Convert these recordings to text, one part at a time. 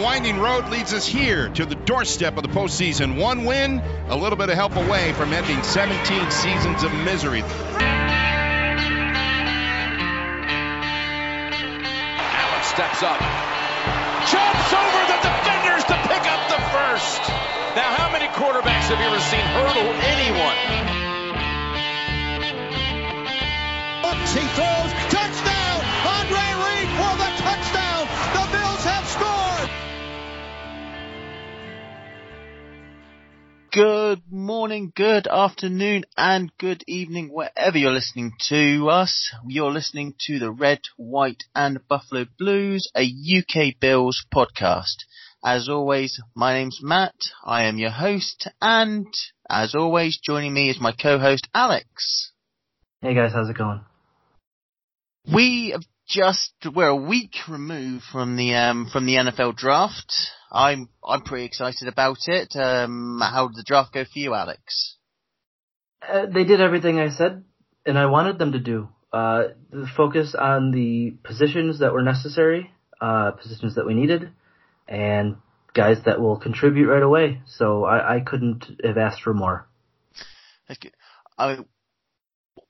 and winding road leads us here to the doorstep of the postseason. One win, a little bit of help away from ending 17 seasons of misery. Allen steps up, jumps over the defenders to pick up the first. Now, how many quarterbacks have you ever seen hurdle anyone? He throws, touchdown! Good morning, good afternoon, and good evening, wherever you're listening to us. You're listening to the Red, White, and Buffalo Blues, a UK Bills podcast. As always, my name's Matt. I am your host, and as always, joining me is my co-host Alex. Hey guys, how's it going? We have just we're a week removed from the um, from the NFL draft. I'm I'm pretty excited about it. Um, how did the draft go for you, Alex? Uh, they did everything I said, and I wanted them to do. Uh, the focus on the positions that were necessary, uh, positions that we needed, and guys that will contribute right away. So I, I couldn't have asked for more. I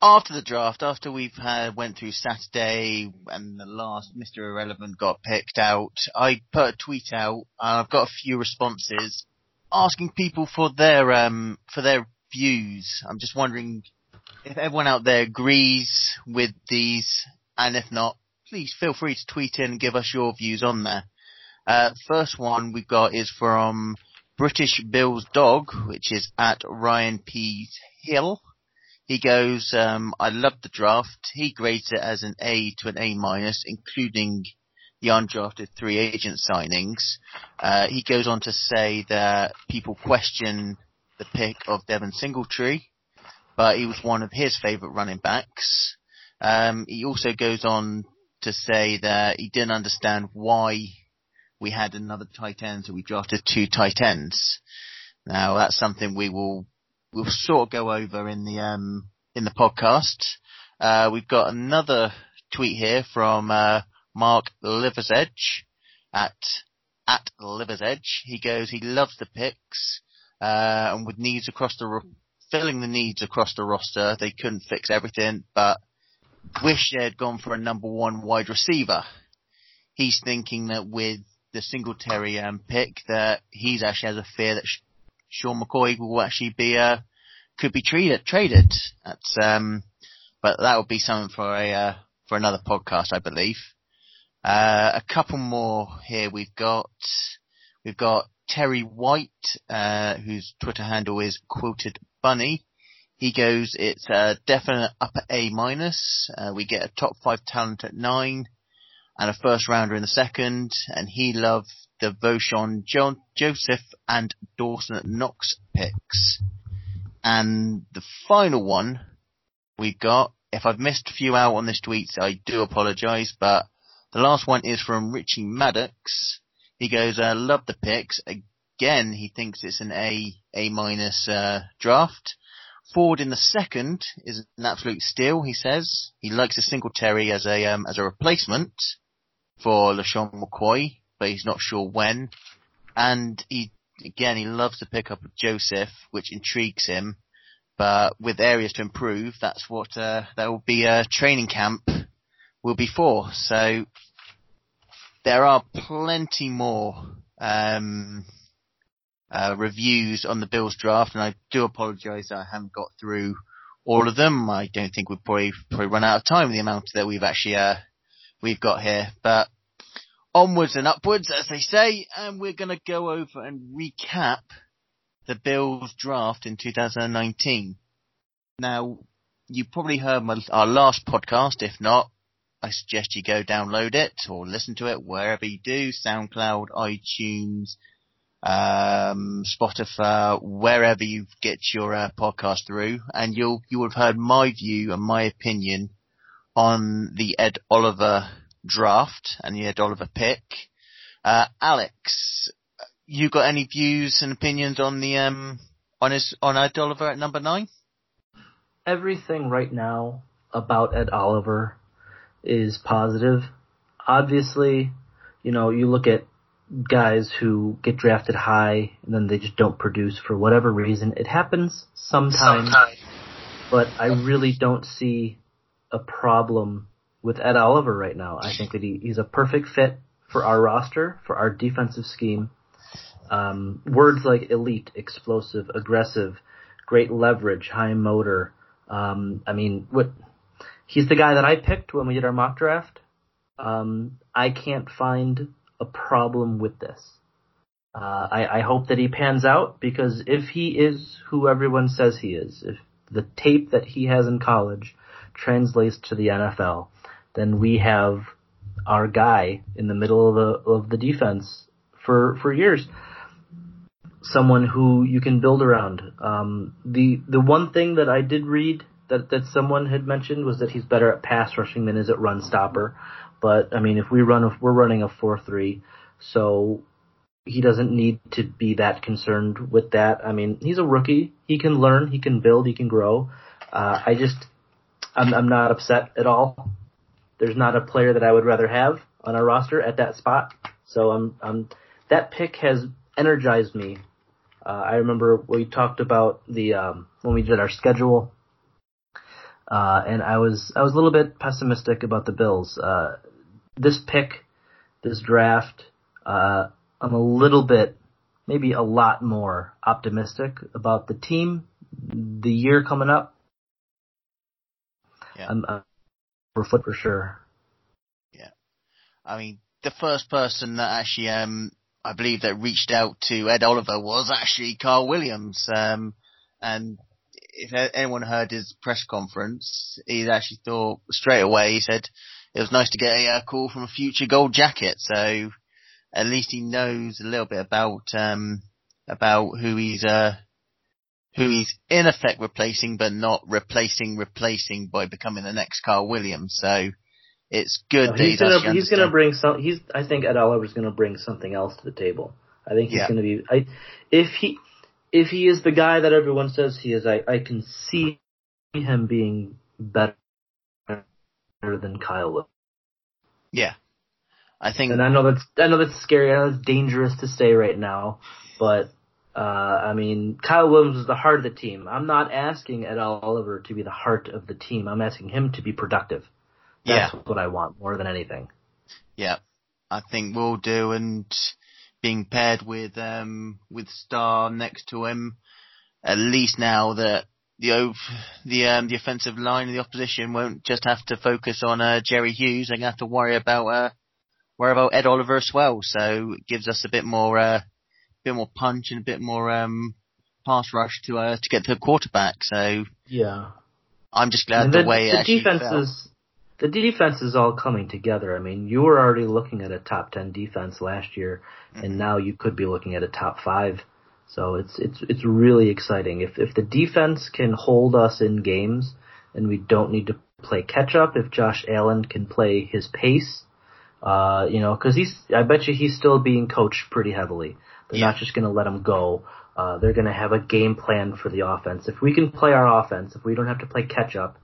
after the draft, after we've had went through Saturday and the last Mr. Irrelevant got picked out, I put a tweet out. Uh, I've got a few responses asking people for their um for their views. I'm just wondering if everyone out there agrees with these, and if not, please feel free to tweet in and give us your views on there. Uh, first one we've got is from British Bill's dog, which is at Ryan P. Hill. He goes, um, I love the draft. He grades it as an A to an A minus, including the undrafted three agent signings. Uh, he goes on to say that people question the pick of Devin Singletary, but he was one of his favourite running backs. Um, he also goes on to say that he didn't understand why we had another tight end, so we drafted two tight ends. Now that's something we will we'll sort of go over in the um in the podcast. Uh, we've got another tweet here from uh, Mark Liver's Edge at at Liver's Edge. He goes, he loves the picks, uh, and with needs across the ro- filling the needs across the roster, they couldn't fix everything, but wish they had gone for a number one wide receiver. He's thinking that with the Singletary um, pick, that he's actually has a fear that Sean McCoy will actually be uh, could be treated traded. That's um, but that would be something for a uh, for another podcast, I believe. Uh, a couple more here. We've got we've got Terry White, uh, whose Twitter handle is quoted bunny. He goes, it's a definite upper A minus. Uh, we get a top five talent at nine and a first rounder in the second, and he loved the Vosean John Joseph and Dawson Knox picks. And the final one we got, if I've missed a few out on this tweet, I do apologise, but the last one is from Richie Maddox. He goes, I love the picks. Again, he thinks it's an A, A minus, uh, draft. Ford in the second is an absolute steal, he says. He likes a Singletary as a, um, as a replacement for LeSean McCoy, but he's not sure when. And he, again, he loves to pick up Joseph, which intrigues him. But with areas to improve, that's what, uh, that will be a training camp will be for. So there are plenty more, um, uh, reviews on the Bills draft, and I do apologise that I haven't got through all of them. I don't think we've probably probably run out of time with the amount that we've actually uh, we've got here. But onwards and upwards, as they say, and we're going to go over and recap the Bills draft in 2019. Now, you probably heard my, our last podcast. If not, I suggest you go download it or listen to it wherever you do, SoundCloud, iTunes, um, Spotify, wherever you get your uh, podcast through, and you'll you will have heard my view and my opinion on the Ed Oliver draft and the Ed Oliver pick. Uh, Alex, you got any views and opinions on the um on his on Ed Oliver at number nine? Everything right now about Ed Oliver is positive. Obviously, you know, you look at guys who get drafted high and then they just don't produce for whatever reason. It happens sometimes, sometimes. but I really don't see a problem with Ed Oliver right now. I think that he, he's a perfect fit for our roster, for our defensive scheme. Um, words like elite, explosive, aggressive, great leverage, high motor. Um, I mean, what he's the guy that I picked when we did our mock draft. Um, I can't find a problem with this. Uh, I, I hope that he pans out because if he is who everyone says he is, if the tape that he has in college translates to the NFL, then we have our guy in the middle of the of the defense for for years. Someone who you can build around. Um, the the one thing that I did read that that someone had mentioned was that he's better at pass rushing than is at run stopper. But I mean, if we run, if we're running a four three, so he doesn't need to be that concerned with that. I mean, he's a rookie. He can learn. He can build. He can grow. Uh, I just, I'm, I'm not upset at all. There's not a player that I would rather have on our roster at that spot. So I'm, I'm, that pick has energized me. Uh, I remember we talked about the, um, when we did our schedule, uh, and I was, I was a little bit pessimistic about the Bills. Uh, this pick, this draft, uh, I'm a little bit, maybe a lot more optimistic about the team, the year coming up. Yeah. I'm for foot for sure. Yeah. I mean, the first person that actually, um, I believe that reached out to Ed Oliver was actually Kyle Williams. Um, and if anyone heard his press conference, he actually thought straight away, he said, it was nice to get a uh, call from a future gold jacket. So at least he knows a little bit about um, about who he's uh, who he's in effect replacing, but not replacing replacing by becoming the next Kyle Williams. So it's good no, he's gonna he's gonna bring some. He's I think Ed Oliver's gonna bring something else to the table. I think he's yeah. gonna be. I if he if he is the guy that everyone says he is, I I can see him being better than Kyle Yeah. I think And I know that's I know that's scary, I know it's dangerous to say right now, but uh I mean Kyle Williams is the heart of the team. I'm not asking Ed Oliver to be the heart of the team. I'm asking him to be productive. That's yeah. what I want more than anything. Yeah. I think we'll do and being paired with um with Star next to him, at least now that the the um, the offensive line of the opposition won't just have to focus on uh, Jerry Hughes. They're gonna have to worry about uh, worry about Ed Oliver as well. So it gives us a bit more uh, bit more punch and a bit more um, pass rush to uh, to get to the quarterback. So yeah, I'm just glad the, the, way the defense fell. is the defense is all coming together. I mean, you were already looking at a top ten defense last year, mm-hmm. and now you could be looking at a top five so it's it's it's really exciting. If if the defense can hold us in games and we don't need to play catch up, if Josh Allen can play his pace, uh, you know, because he's I bet you he's still being coached pretty heavily. They're yeah. not just going to let him go. Uh, they're going to have a game plan for the offense. If we can play our offense, if we don't have to play catch up,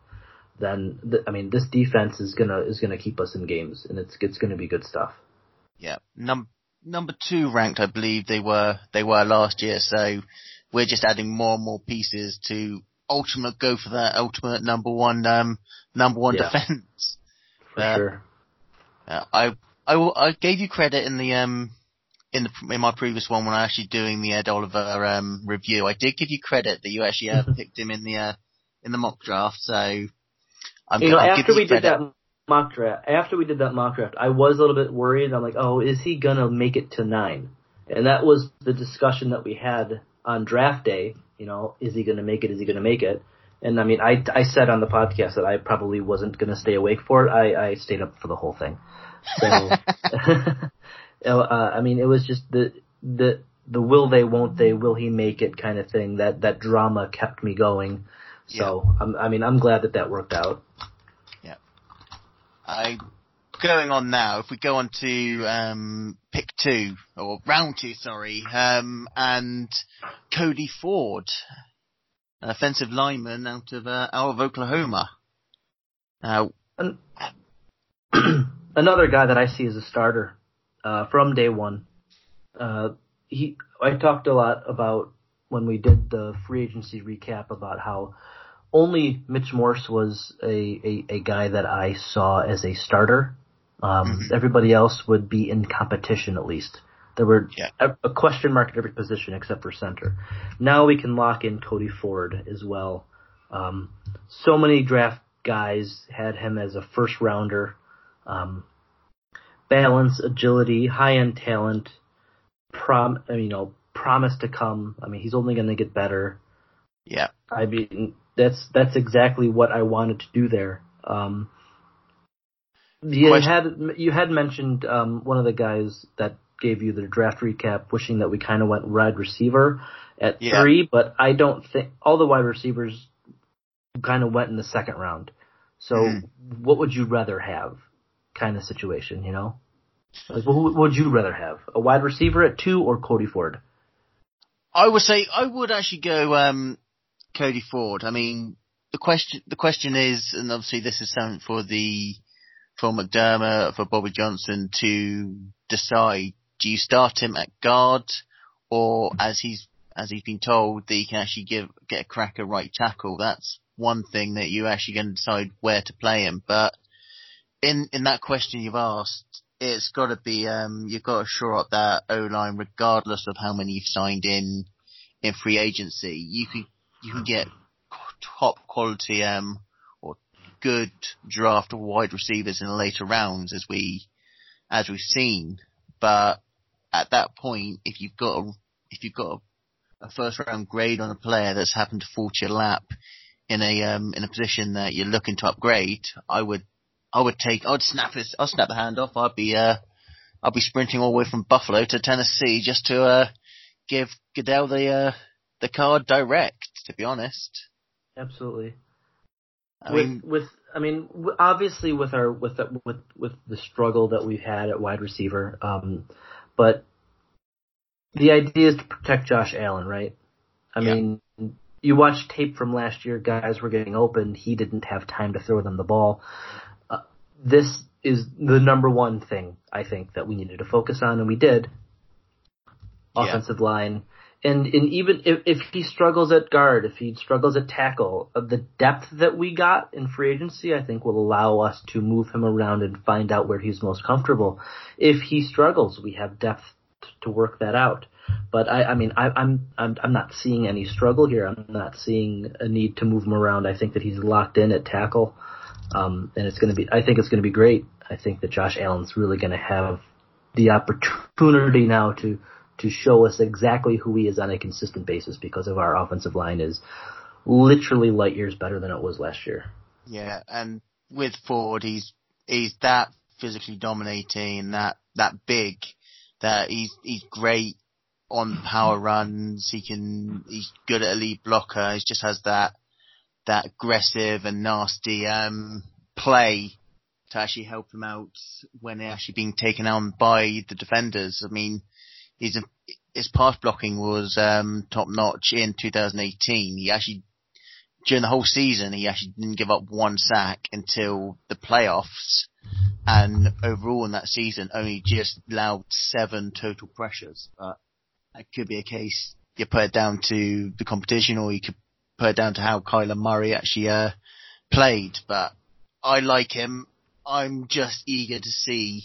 then th- I mean this defense is gonna is gonna keep us in games, and it's it's gonna be good stuff. Yeah. Num- number two ranked, I believe they were they were last year. So we're just adding more and more pieces to ultimate go for that ultimate number one um, number one yeah. defense. For uh, sure. Uh, I I I gave you credit in the um in the in my previous one when I was actually doing the Ed Oliver um review. I did give you credit that you actually uh, picked him in the uh, in the mock draft. So I'm you know, after we did that mock draft, after we did that mock draft, I was a little bit worried. I'm like, oh, is he gonna make it to nine? And that was the discussion that we had on draft day. You know, is he gonna make it? Is he gonna make it? And I mean, I, I said on the podcast that I probably wasn't gonna stay awake for it. I, I stayed up for the whole thing. So, uh, I mean, it was just the, the, the will they, won't they, will he make it kind of thing. That, that drama kept me going. So, yeah. I mean, I'm glad that that worked out. Yeah. I going on now, if we go on to um, pick two or round two, sorry, um, and Cody Ford, an offensive lineman out of uh, out of Oklahoma. Now, another guy that I see as a starter uh, from day one. uh, he, I talked a lot about when we did the free agency recap about how only Mitch Morse was a, a, a guy that I saw as a starter. Um, mm-hmm. everybody else would be in competition at least. There were yeah. a, a, question mark at every position except for center. Now we can lock in Cody Ford as well. Um, so many draft guys had him as a first rounder. Um, balance, agility, high end talent, prom, you know, promise to come. I mean, he's only going to get better. Yeah. I mean, that's that's exactly what I wanted to do there. Um, you Question. had you had mentioned um, one of the guys that gave you the draft recap, wishing that we kind of went wide receiver at yeah. three, but I don't think all the wide receivers kind of went in the second round. So, mm. what would you rather have? Kind of situation, you know? Like, what would you rather have? A wide receiver at two or Cody Ford? I would say I would actually go um, Cody Ford. I mean, the question the question is, and obviously this is something for the for McDermott for Bobby Johnson to decide: do you start him at guard, or as he's as he's been told that he can actually give get a crack at right tackle? That's one thing that you're actually going to decide where to play him. But in in that question you've asked, it's got to be um, you've got to shore up that O line regardless of how many you've signed in in free agency. You can you can get top quality um or good draft wide receivers in the later rounds as we as we've seen. But at that point, if you've got a, if you've got a, a first round grade on a player that's happened to fall to your lap in a um in a position that you're looking to upgrade, I would I would take, I'd snap his, I'd snap the hand off. I'd be, uh, I'd be sprinting all the way from Buffalo to Tennessee just to, uh, give Goodell the, uh, the card direct, to be honest. Absolutely. I with, mean, with, I mean, obviously with our, with, the, with, with the struggle that we've had at wide receiver, um, but the idea is to protect Josh Allen, right? I yeah. mean, you watch tape from last year, guys were getting open. He didn't have time to throw them the ball this is the number one thing I think that we needed to focus on, and we did. Offensive yeah. line, and and even if, if he struggles at guard, if he struggles at tackle, uh, the depth that we got in free agency, I think, will allow us to move him around and find out where he's most comfortable. If he struggles, we have depth to work that out. But I, I mean, I, I'm, I'm, I'm not seeing any struggle here. I'm not seeing a need to move him around. I think that he's locked in at tackle. Um, and it's going to be, I think it's going to be great. I think that Josh Allen's really going to have the opportunity now to, to show us exactly who he is on a consistent basis because of our offensive line is literally light years better than it was last year. Yeah, and with Ford, he's he's that physically dominating, that that big, that he's he's great on power runs. He can he's good at elite blocker. He just has that that aggressive and nasty um, play to actually help him out when they're actually being taken on by the defenders. I mean, his his pass blocking was um, top notch in 2018. He actually during the whole season he actually didn't give up one sack until the playoffs, and overall in that season only just allowed seven total pressures. But that could be a case you put it down to the competition, or you could put it down to how Kyler Murray actually uh, played. But I like him. I'm just eager to see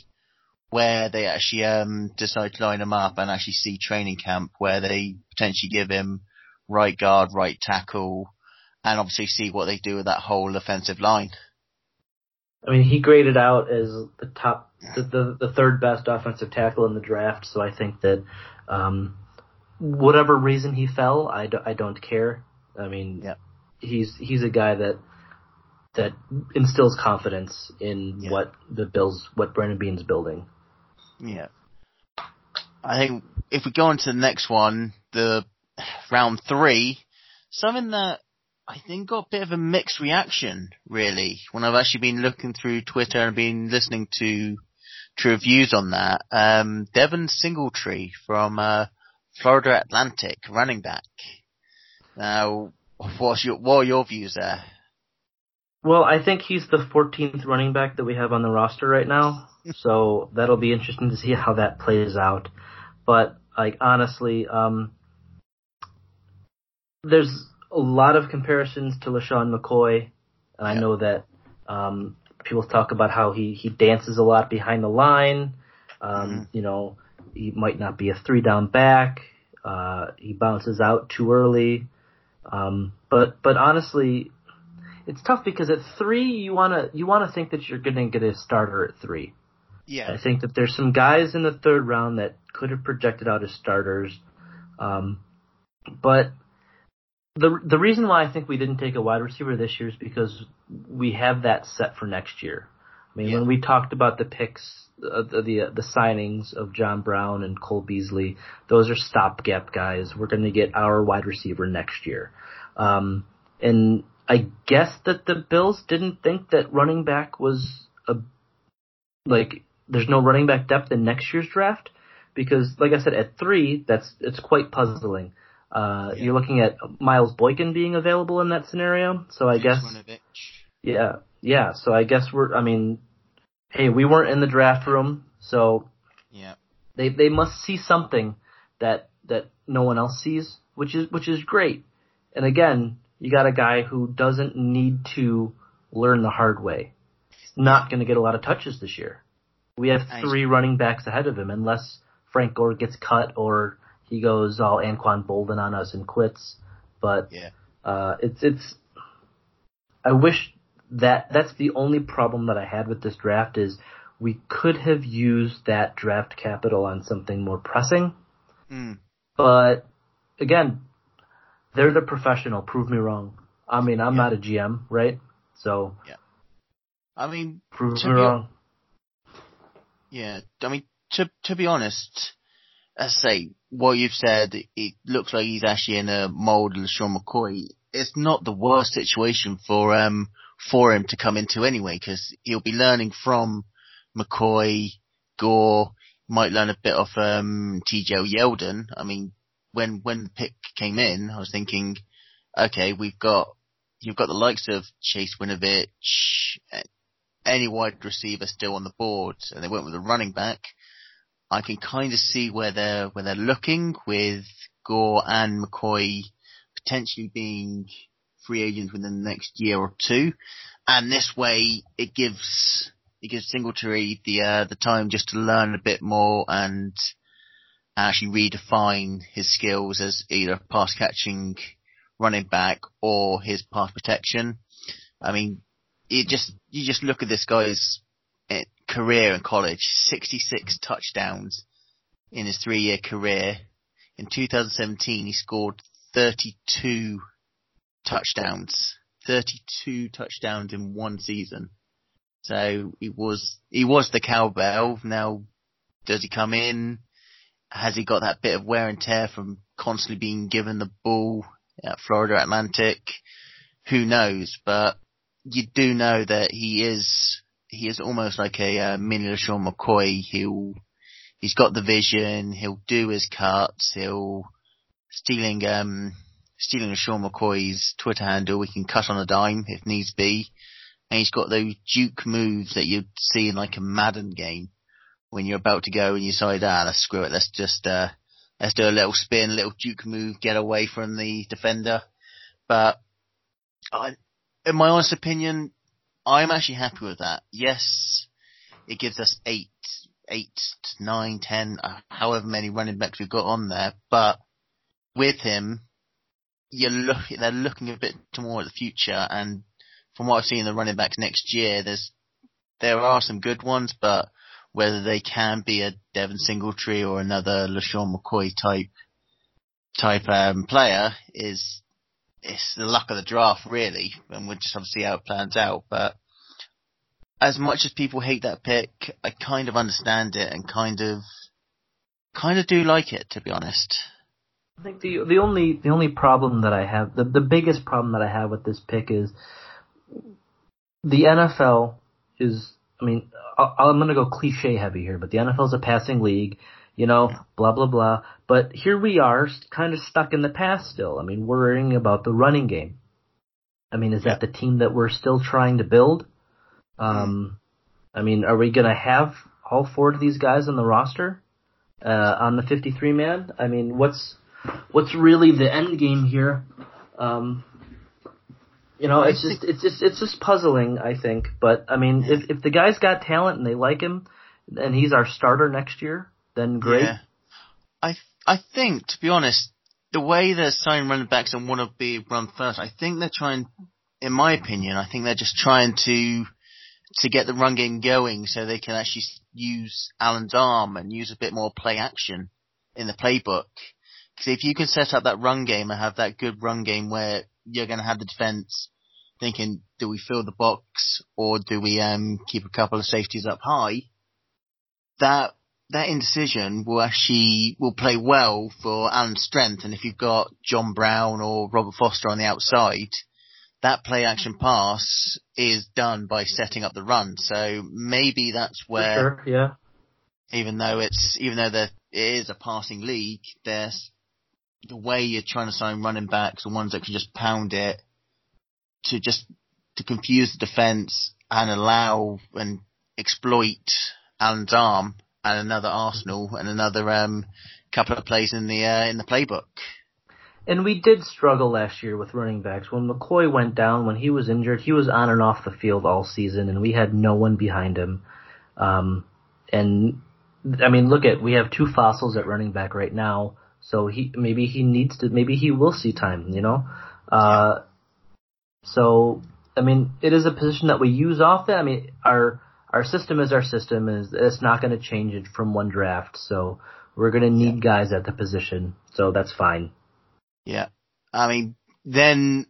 where they actually um, decide to line him up and actually see training camp where they potentially give him right guard, right tackle, and obviously see what they do with that whole offensive line. I mean, he graded out as the top, the, the, the third best offensive tackle in the draft. So I think that, um, whatever reason he fell, I, I don't care. I mean, yeah. he's he's a guy that that instills confidence in yeah. what the Bills, what Brandon Beane's building. Yeah. I think if we go on to the next one, the round three, something that I think got a bit of a mixed reaction, really, when I've actually been looking through Twitter and been listening to, to reviews on that. Um, Devin Singletary from, uh, Florida Atlantic, running back. Now, what's your, what are your views there? Well, I think he's the 14th running back that we have on the roster right now, so that'll be interesting to see how that plays out. but like honestly, um, there's a lot of comparisons to LeSean McCoy, and I know that um, people talk about how he he dances a lot behind the line. Um, Mhm. You know, he might not be a three down back. Uh, he bounces out too early. Um, but but honestly, it's tough because at three you wanna you wanna think that you're gonna get a starter at three. Yeah. I think that there's some guys in the third round that could have projected out as starters. Um, but the the reason why I think we didn't take a wide receiver this year is because we have that set for next year. I mean, Yeah. when we talked about the picks, uh, the the, the signings of John Brown and Cole Beasley, those are stopgap guys. We're going to get our wide receiver next year, um, and I guess that the Bills didn't think that running back was a like there's no running back depth in next year's draft because, like I said, at three, that's it's quite puzzling. Uh, Yeah. You're looking at Miles Boykin being available in that scenario, so I guess yeah, yeah. So I guess we're. I mean, hey, we weren't in the draft room, so Yeah. they they must see something that that no one else sees, which is which is great. And again, you got a guy who doesn't need to learn the hard way. He's not going to get a lot of touches this year. We have three running backs ahead of him, unless Frank Gore gets cut or he goes all Anquan Boldin on us and quits. But Yeah. uh, it's it's. I wish that that's the only problem that I had with this draft is we could have used that draft capital on something more pressing. Mm. But again, they're the professional. Prove me wrong. I mean, I'm Yeah. not a GM, right? So yeah, I mean, prove me wrong. Yeah, I mean, to to be honest, as I say, what you've said, it looks like he's actually in a mold of Sean McCoy. It's not the worst situation for um for him to come into anyway, because he'll be learning from McCoy, Gore, might learn a bit of um TJ Yeldon. I mean, when when the pick came in, I was thinking, okay, we've got you've got the likes of Chase Winovich, any wide receiver still on the board, and they went with a running back. I can kind of see where they're where they're looking with Gore and McCoy potentially being free agents within the next year or two, and this way it gives it gives Singletary the uh, the time just to learn a bit more and actually redefine his skills as either pass catching running back or his pass protection. I mean, it just you just look at this guy's eh, career in college: 66 touchdowns in his three-year career. In 2017, he scored 32 touchdowns, 32 touchdowns in one season. So he was he was the cowbell. Now, does he come in? Has he got that bit of wear and tear from constantly being given the ball at Florida Atlantic? Who knows? But you do know that he is he is almost like a uh, mini LeSean McCoy. He'll he's got the vision. He'll do his cuts. He'll stealing um stealing LeSean McCoy's Twitter handle. We can cut on a dime if needs be. And he's got those Duke moves that you'd see in like a Madden game when you're about to go and you decide, ah, let's screw it. Let's just uh let's do a little spin, a little Duke move, get away from the defender. But I, in my honest opinion, I'm actually happy with that. Yes, it gives us eight, eight, nine, ten, uh, however many running backs we've got on there. But with him, you're look, they're looking a bit more at the future. And from what I've seen in the running backs next year, there's there are some good ones, but whether they can be a Devin Singletary or another LeSean McCoy type type um, player is it's the luck of the draft, really, and we'll just have to see how it plans out. But as much as people hate that pick, I kind of understand it and kind of, kind of do like it, to be honest. I think the the only the only problem that I have the the biggest problem that I have with this pick is the NFL is I mean I, I'm going to go cliche heavy here, but the NFL is a passing league, you know, blah blah blah. But here we are, kind of stuck in the past still. I mean, worrying about the running game. I mean, is that the team that we're still trying to build? Um, I mean, are we going to have all four of these guys on the roster? uh, on the 53 man. I mean, what's what's really the end game here? Um, you know, it's just it's just it's just puzzling. I think, but I mean, if if the guy's got talent and they like him, and he's our starter next year, then great. Yeah. I I think, to be honest, the way they're signing running backs and want to be run first, I think they're trying. In my opinion, I think they're just trying to to get the run game going so they can actually use Allen's arm and use a bit more play action in the playbook. Because if you can set up that run game and have that good run game where you're going to have the defense thinking, do we fill the box or do we um, keep a couple of safeties up high? That that indecision will actually will play well for Allen's strength. And if you've got John Brown or Robert Foster on the outside, that play action pass is done by setting up the run. So maybe that's where, sure, yeah. Even though it's even though there it is a passing league, there's the way you're trying to sign running backs, the ones that can just pound it, to just to confuse the defense and allow and exploit Allen's arm and another Arsenal and another um, couple of plays in the uh, in the playbook. And we did struggle last year with running backs. When McCoy went down, when he was injured, he was on and off the field all season, and we had no one behind him. Um, and I mean, look at we have two fossils at running back right now, so he maybe he needs to maybe he will see time, you know. Uh, so I mean, it is a position that we use often. I mean, our our system is our system, is it's not going to change it from one draft. So we're going to need yeah. guys at the position, so that's fine. Yeah. I mean, then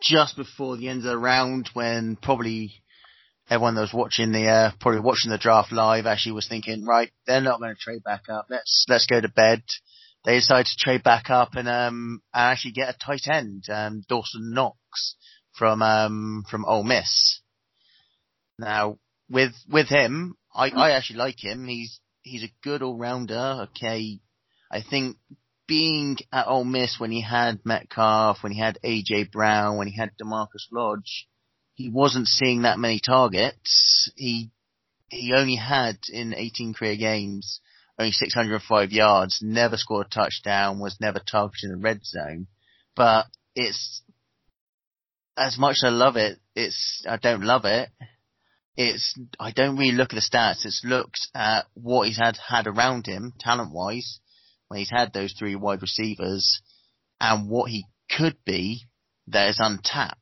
just before the end of the round when probably everyone that was watching the, uh, probably watching the draft live actually was thinking, right, they're not going to trade back up. Let's, let's go to bed. They decided to trade back up and, um, and actually get a tight end, um, Dawson Knox from, um, from Ole Miss. Now, with, with him, I, I actually like him. He's, he's a good all-rounder. Okay. I think being at Ole Miss when he had Metcalf, when he had AJ Brown, when he had DaMarkus Lodge, he wasn't seeing that many targets. He he only had in 18 career games only 605 yards, never scored a touchdown, was never targeted in the red zone. But it's as much as I love it, it's I don't love it. It's I don't really look at the stats. It's looked at what he's had had around him, talent wise, when he's had those three wide receivers and what he could be that is untapped.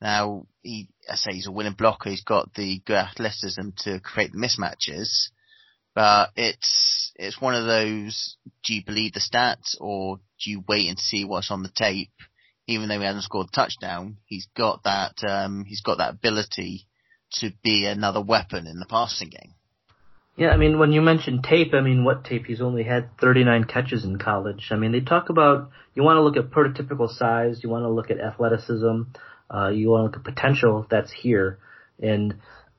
Now, he, I say he's a winning blocker. He's got the good athleticism to create mismatches, but it's, it's one of those, do you believe the stats or do you wait and see what's on the tape? Even though he hasn't scored a touchdown, he's got that, um, he's got that ability to be another weapon in the passing game. Yeah, I mean, when you mention tape, I mean, what tape? He's only had 39 catches in college. I mean, they talk about, you want to look at prototypical size, you want to look at athleticism, uh, you want to look at potential that's here. And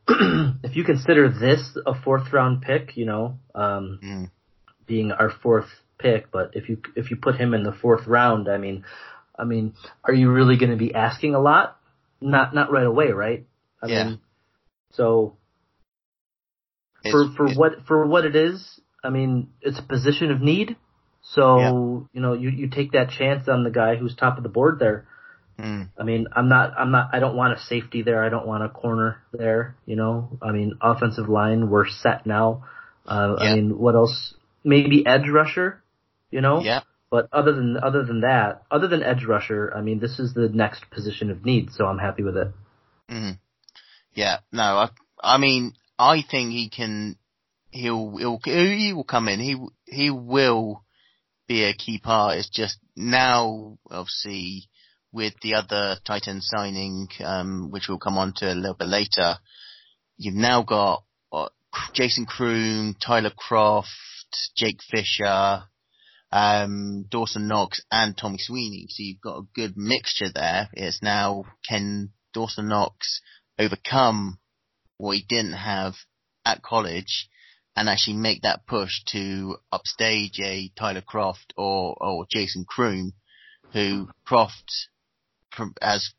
if you consider this a fourth round pick, you know, um, mm. being our fourth pick, but if you, if you put him in the fourth round, I mean, I mean, are you really going to be asking a lot? Not, not right away, right? I yeah. mean, so, for for what for what it is. I mean, it's a position of need. So yeah. you know, you you take that chance on the guy who's top of the board there. Mm. I mean, I'm not I'm not I don't want a safety there. I don't want a corner there. You know, I mean, offensive line we're set now. Uh, yeah. I mean, what else? Maybe edge rusher. You know. Yeah. But other than other than that, other than edge rusher, I mean, this is the next position of need. So I'm happy with it. Mm. Yeah. No, I I mean, I think he can he'll he'll he will come in. He he will be a key part. It's just now, obviously, with the other tight end signing, um, which we'll come on to a little bit later, you've now got what, Jason Croom, Tyler Kroft, Jake Fisher, um, Dawson Knox, and Tommy Sweeney. So you've got a good mixture there. It's now can Dawson Knox overcome what he didn't have at college and actually make that push to upstage a Tyler Kroft or, or Jason Croom, who Kroft has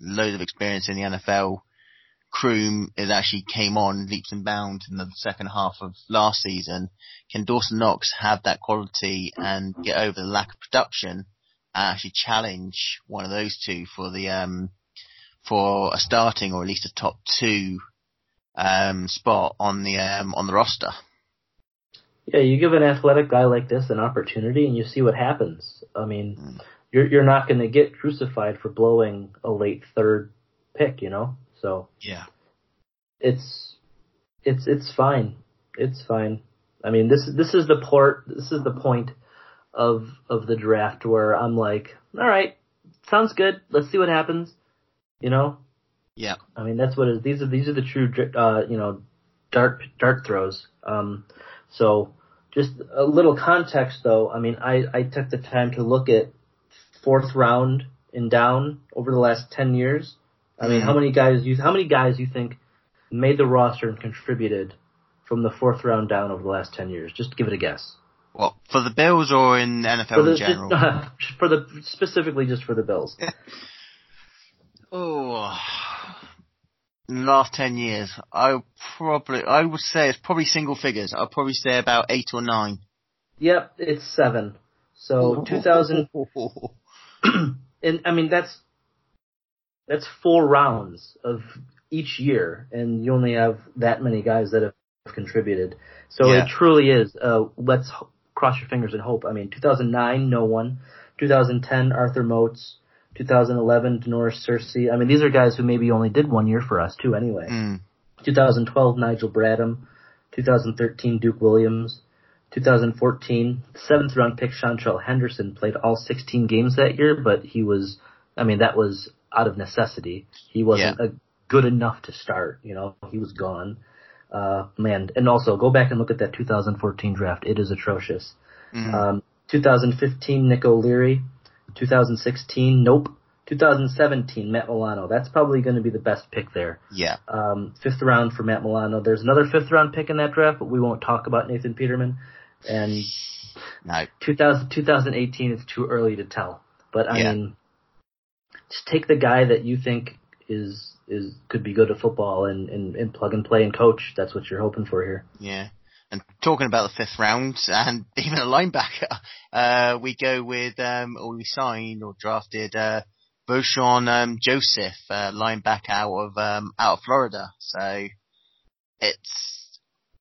loads of experience in the NFL. Croom it actually came on leaps and bounds in the second half of last season. Can Dawson Knox have that quality and get over the lack of production and actually challenge one of those two for the um for a starting or at least a top two um spot on the um on the roster? Yeah, you give an athletic guy like this an opportunity and you see what happens. I mean, mm. You're you're not going to get crucified for blowing a late third pick, you know. So yeah, it's it's it's fine. It's fine. I mean, this this is the port. This is the point of of the draft where I'm like, all right, sounds good. Let's see what happens. You know. Yeah. I mean, that's what it is. These are these are the true, uh, you know, dart dart throws. Um, so just a little context though. I mean, I, I took the time to look at fourth round and down over the last 10 years. I mean, mm-hmm. how many guys you, how many guys you think made the roster and contributed from the fourth round down over the last 10 years? Just give it a guess. What, for the Bills or in NFL the, in general? for the, specifically just for the Bills. oh in the last 10 years, I probably, I would say it's probably single figures. I'll probably say about eight or nine. Yep, it's seven. So 2000, and I mean, that's, that's four rounds of each year, and you only have that many guys that have contributed. So yeah. it truly is, uh, let's cross your fingers and hope. I mean, 2009, no one. 2010, Arthur Moats. 2011, Da'Norris Searcy. I mean, these are guys who maybe only did one year for us too, anyway. Mm. 2012, Nigel Bradham. 2013, Duke Williams. 2014, seventh round pick Seantrel Henderson played all 16 games that year, but he was, I mean, that was out of necessity. He wasn't yeah. a, good enough to start. You know, he was gone. Uh, man, and also go back and look at that 2014 draft. It is atrocious. Mm-hmm. Um, 2015, Nick O'Leary. 2016, nope. 2017, Matt Milano. That's probably going to be the best pick there. Yeah. Um, fifth round for Matt Milano. There's another fifth round pick in that draft, but we won't talk about Nathan Peterman. And no. 2000, 2018 is too early to tell. But I yeah. mean, just take the guy that you think is is could be good at football and, and, and plug and play and coach. That's what you're hoping for here. Yeah. And talking about the fifth round and even a linebacker, uh, we go with, um, or we signed or drafted, uh, Vosean, um, Joseph, uh, linebacker out of, um, out of Florida. So it's,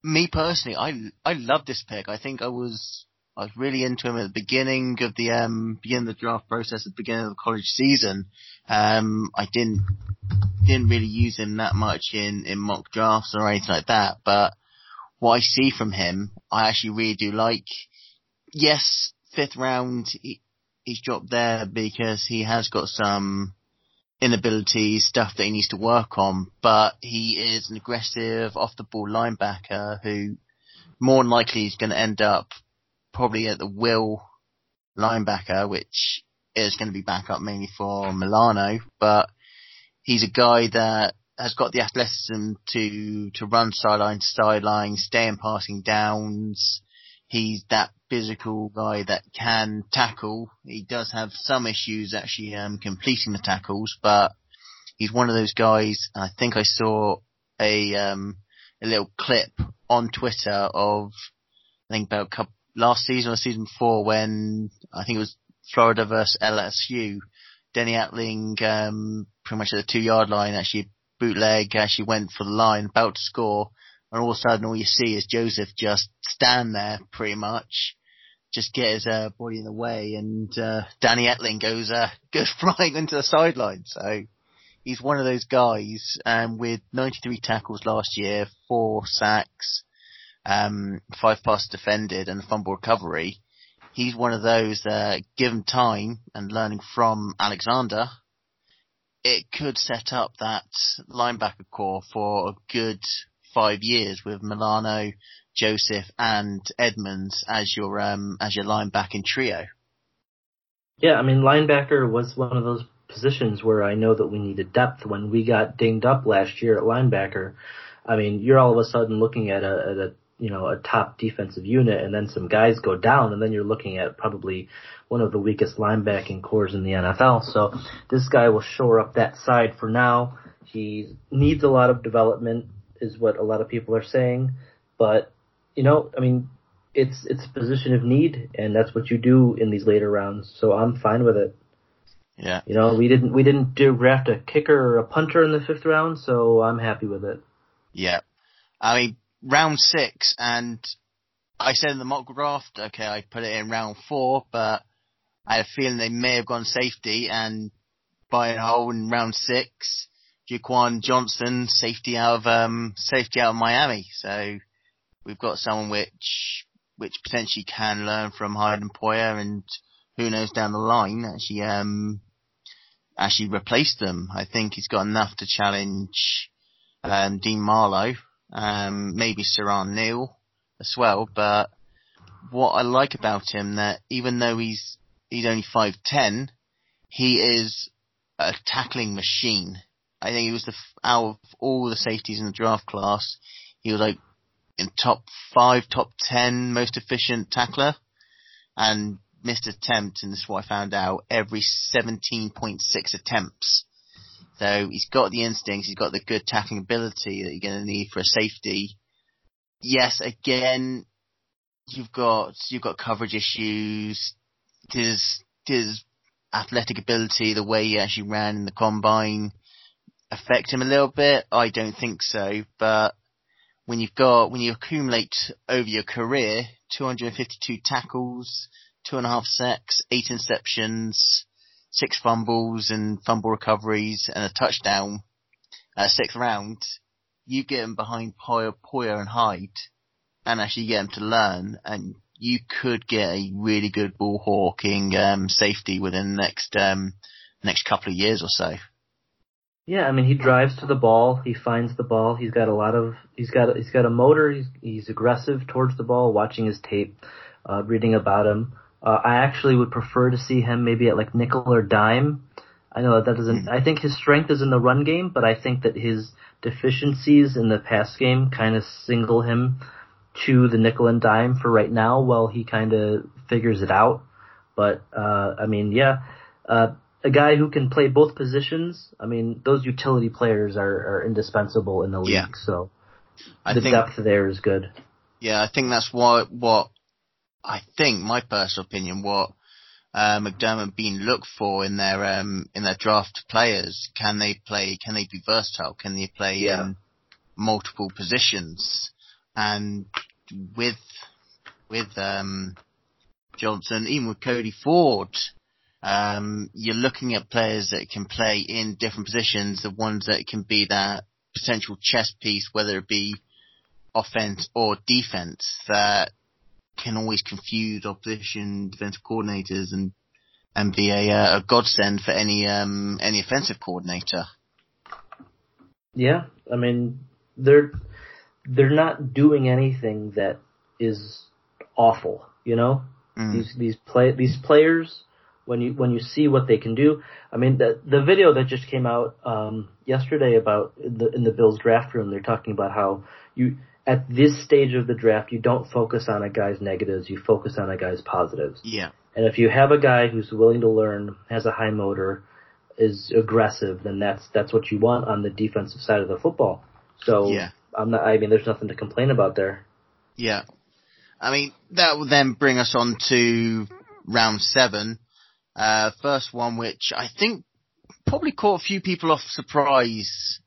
me personally, I, I love this pick. I think I was, I was really into him at the beginning of the, um, beginning of the draft process at the beginning of the college season. Um, I didn't, didn't really use him that much in, in mock drafts or anything like that, but what I see from him, I actually really do like. Yes, fifth round, he, he's dropped there because he has got some inabilities, stuff that he needs to work on, but he is an aggressive off the ball linebacker who more than likely is going to end up probably at the will linebacker, which is going to be back up mainly for Milano, but he's a guy that has got the athleticism to to run sideline to sideline, stay in passing downs. He's that physical guy that can tackle. He does have some issues actually um, completing the tackles, but he's one of those guys. I think I saw a um, a little clip on Twitter of I think about couple, last season or season four when I think it was Florida versus LSU. Danny Etling um, pretty much at the two yard line actually bootleg actually went for the line, about to score, and all of a sudden all you see is Joseph just stand there pretty much, just get his uh, body in the way, and uh, Danny Etling goes uh, goes flying into the sideline. So he's one of those guys, um, with 93 tackles last year, four sacks, um, five passes defended, and a fumble recovery. He's one of those that, given time and learning from Alexander, it could set up that linebacker core for a good five years with Milano, Joseph, and Edmunds as your um, as your linebacking trio. Yeah, I mean linebacker was one of those positions where I know that we needed depth when we got dinged up last year at linebacker. I mean, you're all of a sudden looking at a, at a you know, a top defensive unit and then some guys go down and then you're looking at probably one of the weakest linebacking cores in the NFL. So this guy will shore up that side for now. He needs a lot of development, is what a lot of people are saying. But you know, I mean, it's it's a position of need, and that's what you do in these later rounds. So I'm fine with it. Yeah. You know, we didn't we didn't do draft a kicker or a punter in the fifth round, so I'm happy with it. Yeah. I mean, round six, and I said in the mock draft, okay, I put it in round four, but I had a feeling they may have gone safety, and by a hole in round six, Jaquan Johnson, safety out of um, safety out of Miami. So we've got someone which which potentially can learn from Hayden Poyer, and who knows down the line actually um, actually replace them. I think he's got enough to challenge um, Dean Marlowe, um, maybe Siran Neal as well. But what I like about him that even though he's he's only five ten, he is a tackling machine. I think he was the out of all the safeties in the draft class, he was like in top five, top ten most efficient tackler, and missed attempts, and this is what I found out, every 17.6 attempts. So he's got the instincts, he's got the good tackling ability that you're going to need for a safety. Yes, again, you've got you've got coverage issues. His his athletic ability, the way he actually ran in the combine, affect him a little bit? I don't think so, but when you've got when you accumulate over your career 252 tackles, two and a half sacks, eight interceptions, six fumbles and fumble recoveries, and a touchdown, uh, sixth round, you get him behind Poyer, and Hyde, and actually get him to learn, and you could get a really good ball hawking um, safety within the next um, next couple of years or so. Yeah, I mean he drives to the ball, he finds the ball. He's got a lot of he's got he's got a motor. He's he's aggressive towards the ball. Watching his tape, uh, reading about him, uh, I actually would prefer to see him maybe at like nickel or dime. I know that, that doesn't. I think his strength is in the run game, but I think that his deficiencies in the pass game kind of single him to the nickel and dime for right now while he kind of figures it out. But uh, I mean, yeah, uh, a guy who can play both positions. I mean, those utility players are, are indispensable in the league. Yeah. So I the think, depth there is good. yeah, I think that's what what I think my personal opinion what uh, McDermott being looked for in their um, in their draft players. Can they play? Can they be versatile? Can they play Yeah. in multiple positions? And with with um, Johnson, even with Cody Ford, um, you're looking at players that can play in different positions. The ones that can be that potential chess piece, whether it be offense or defense, that can always confuse opposition defensive coordinators and and be a, uh, a godsend for any um, any offensive coordinator. Yeah, I mean they're they're not doing anything that is awful, you know. Mm. These these play these players when you when you see what they can do. I mean the the video that just came out um, yesterday about in the in the Bills draft room, they're talking about how you at this stage of the draft you don't focus on a guy's negatives, you focus on a guy's positives. Yeah, And if you have a guy who's willing to learn, has a high motor, is aggressive, then that's that's what you want on the defensive side of the football. So Yeah. I'm not. I mean, there's nothing to complain about there. yeah. I mean that will then bring us on to round seven. Uh, first one, which I think probably caught a few people off surprise.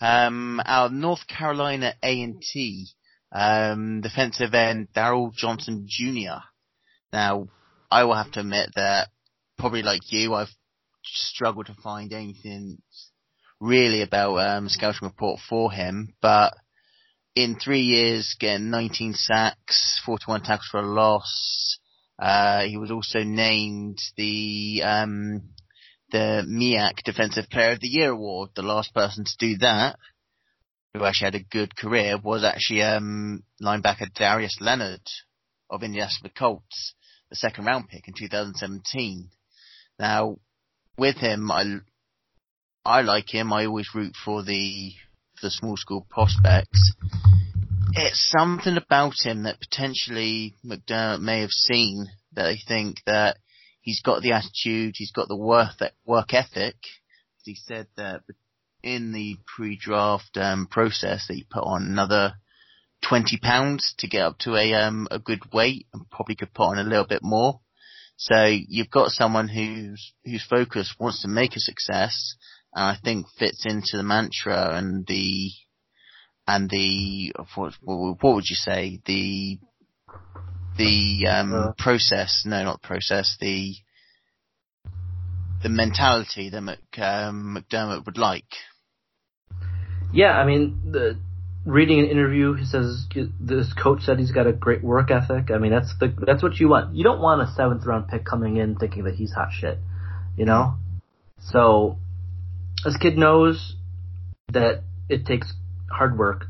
Um, our North Carolina A and T um, defensive end Darryl Johnson Jr. Now, I will have to admit that probably like you, I've struggled to find anything really about um, scouting report for him, but in three years, getting 19 sacks, 41 tackles for a loss. Uh, he was also named the um, the MEAC Defensive Player of the Year award. The last person to do that, who actually had a good career, was actually um, linebacker Darius Leonard of Indianapolis Colts, the second round pick in 2017. Now, with him, I I like him. I always root for the for the small school prospects. It's something about him that potentially McDermott may have seen that I think that he's got the attitude, he's got the work work ethic. He said that in the pre-draft um, process that he put on another twenty pounds to get up to a um, a good weight, and probably could put on a little bit more. So you've got someone whose whose focus wants to make a success, and I think fits into the mantra and the and the what, what would you say the the um, uh, process? No, not process. The the mentality that Mc, um, McDermott would like. Yeah, I mean, the, reading an interview, he says this coach said he's got a great work ethic. I mean, that's the that's what you want. You don't want a seventh round pick coming in thinking that he's hot shit, you know. So, this kid knows that it takes hard work.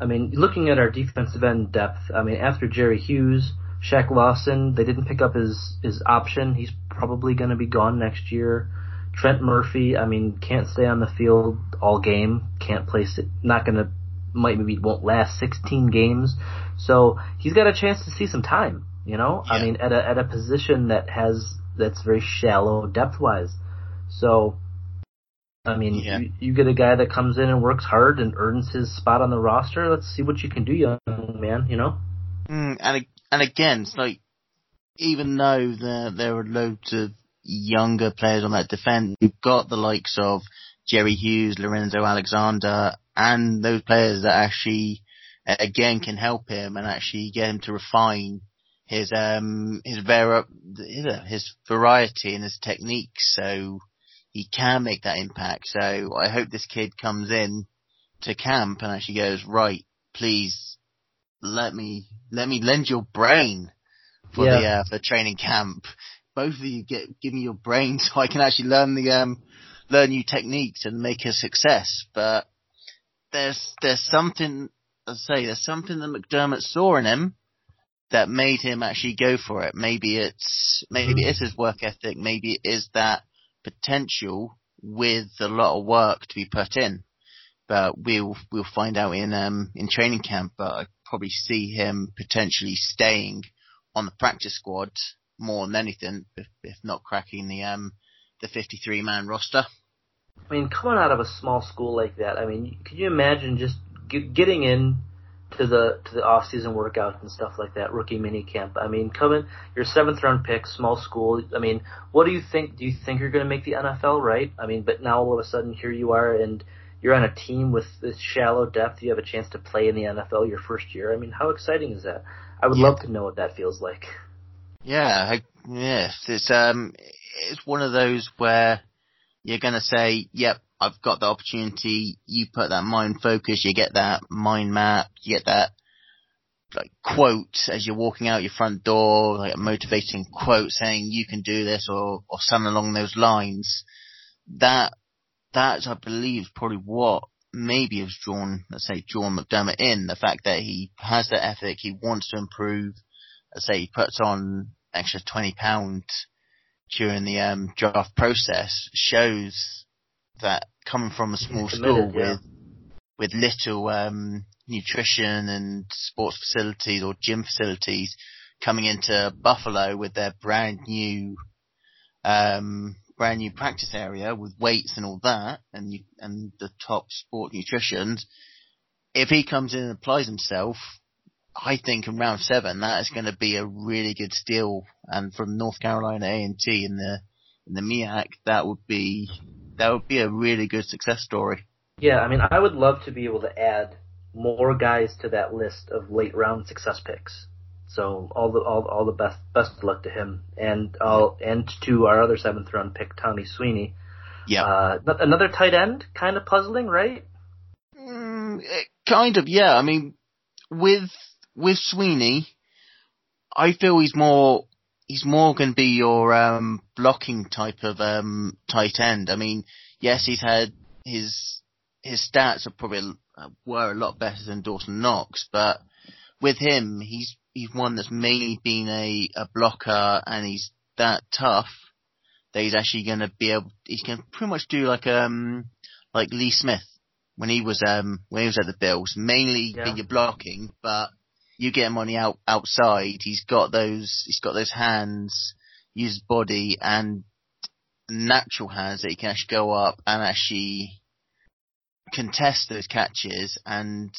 I mean, looking at our defensive end depth, I mean, after Jerry Hughes, Shaq Lawson, they didn't pick up his his option. He's probably going to be gone next year. Trent Murphy, I mean, can't stay on the field all game. Can't place it. Not going to. Might maybe won't last 16 games. So he's got a chance to see some time. You know, yeah. I mean, at a at a position that has that's very shallow depth wise. So, I mean, yeah. you, you get a guy that comes in and works hard and earns his spot on the roster. Let's see what you can do, young man. You know. Mm, and and again, it's like even though there there are loads of younger players on that defense, you've got the likes of Jerry Hughes, Lorenzo Alexander, and those players that actually again can help him and actually get him to refine his um his ver- his variety and his techniques so he can make that impact. So I hope this kid comes in to camp and actually goes, right, please let me let me lend your brain for yeah. the uh, for training camp. Both of you get give me your brain so I can actually learn the um learn new techniques and make a success. But there's there's something I say there's something that McDermott saw in him that made him actually go for it. Maybe it's maybe it's his work ethic. Maybe it is that potential with a lot of work to be put in. But we'll we'll find out in um in training camp. But I probably see him potentially staying on the practice squad more than anything, if, if not cracking the um the 53 man roster. I mean, coming out of a small school like that, I mean, could you imagine just get, getting in to the to the off season workouts and stuff like that, rookie mini camp? I mean, coming your seventh round pick, small school. I mean, what do you think? Do you think you're going to make the NFL? Right? I mean, but now all of a sudden here you are and you're on a team with this shallow depth. You have a chance to play in the NFL your first year. I mean, how exciting is that? I would yeah. love to know what that feels like. Yeah, I, yes, it's um, it's one of those where you're gonna say, "Yep, I've got the opportunity." You put that mind focus, you get that mind map, you get that like quote as you're walking out your front door, like a motivating quote saying you can do this or or something along those lines. That that I believe is probably what maybe has drawn, let's say, Sean McDermott in. The fact that he has that ethic, he wants to improve. Let's say he puts on extra twenty pounds during the um, draft process shows that coming from a small school yeah. with with little um, nutrition and sports facilities or gym facilities, coming into Buffalo with their brand new um, brand new practice area with weights and all that, and you, and the top sport nutrition, if he comes in and applies himself, I think in round seven that is going to be a really good steal. And from North Carolina A and T in the in the MEAC, that would be that would be a really good success story. Yeah, I mean, I would love to be able to add more guys to that list of late round success picks. So all the all, all the best best of luck to him and all and to our other seventh round pick Tommy Sweeney. Yeah. Uh, another tight end, kind of puzzling, right? Mm, eh, kind of, yeah. I mean, with with Sweeney, I feel he's more he's more going to be your um, blocking type of um, tight end. I mean, yes, he's had his his stats are probably uh, were a lot better than Dawson Knox, but with him, he's he's one that's mainly been a, a blocker and he's that tough that he's actually going to be able, he can pretty much do like, um, like Lee Smith when he was, um, when he was at the Bills, mainly yeah. your blocking, but you get him on the out, outside, he's got those, he's got those hands, use body and natural hands that he can actually go up and actually contest those catches and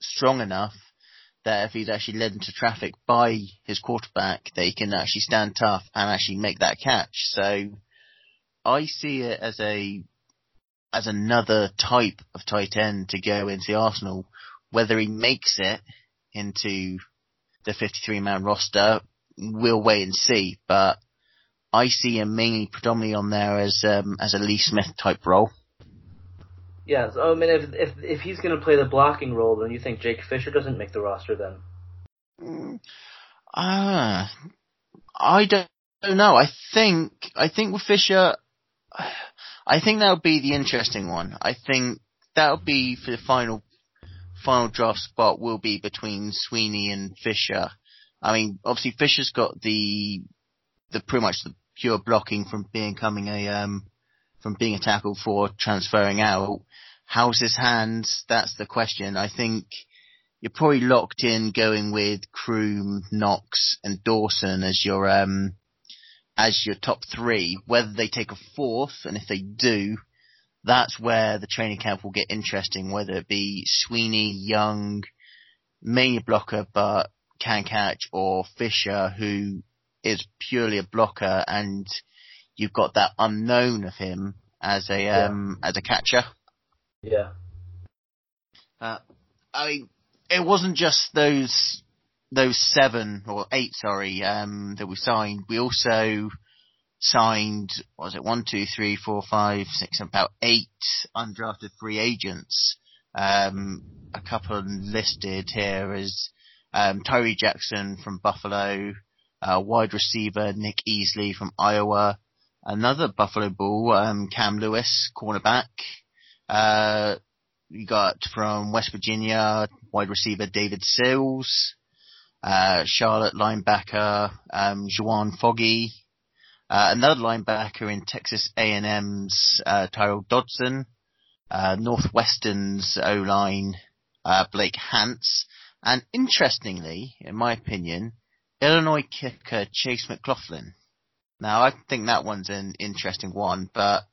strong enough that if he's actually led into traffic by his quarterback, that he can actually stand tough and actually make that catch. So I see it as a as another type of tight end to go into Arsenal. Whether he makes it into the 53 man roster, we'll wait and see. But I see him mainly predominantly on there as um, as a Lee Smith type role. Yeah, so, I mean, if if if he's going to play the blocking role, then you think Jake Fisher doesn't make the roster then? Mm, uh, I don't know. I think I think with Fisher, I think that would be the interesting one. I think that would be for the final final draft spot will be between Sweeney and Fisher. I mean, obviously Fisher's got the the pretty much the pure blocking from becoming a um from being a tackle for transferring out. How's his hands? That's the question. I think you're probably locked in going with Croom, Knox, and Dawson as your um as your top three. Whether they take a fourth, and if they do, that's where the training camp will get interesting. Whether it be Sweeney, Young, mainly a blocker but can catch, or Fisher, who is purely a blocker, and you've got that unknown of him as a um, as a catcher. Yeah. Uh, I mean, it wasn't just those those seven or eight, sorry, um, that we signed. We also signed, was it, one, two, three, four, five, six, about eight undrafted free agents. Um, a couple listed here is um, Tyree Jackson from Buffalo, uh, wide receiver Nick Easley from Iowa, another Buffalo Bull, um, Cam Lewis, cornerback. Uh, you got from West Virginia, wide receiver David Sills, uh, Charlotte linebacker, um, Juwan Foggie, uh, another linebacker in Texas A&M's, uh, Tyrel Dodson, uh, Northwestern's O-line, uh, Blake Hance, and interestingly, in my opinion, Illinois kicker Chase McLaughlin. Now, I think that one's an interesting one, but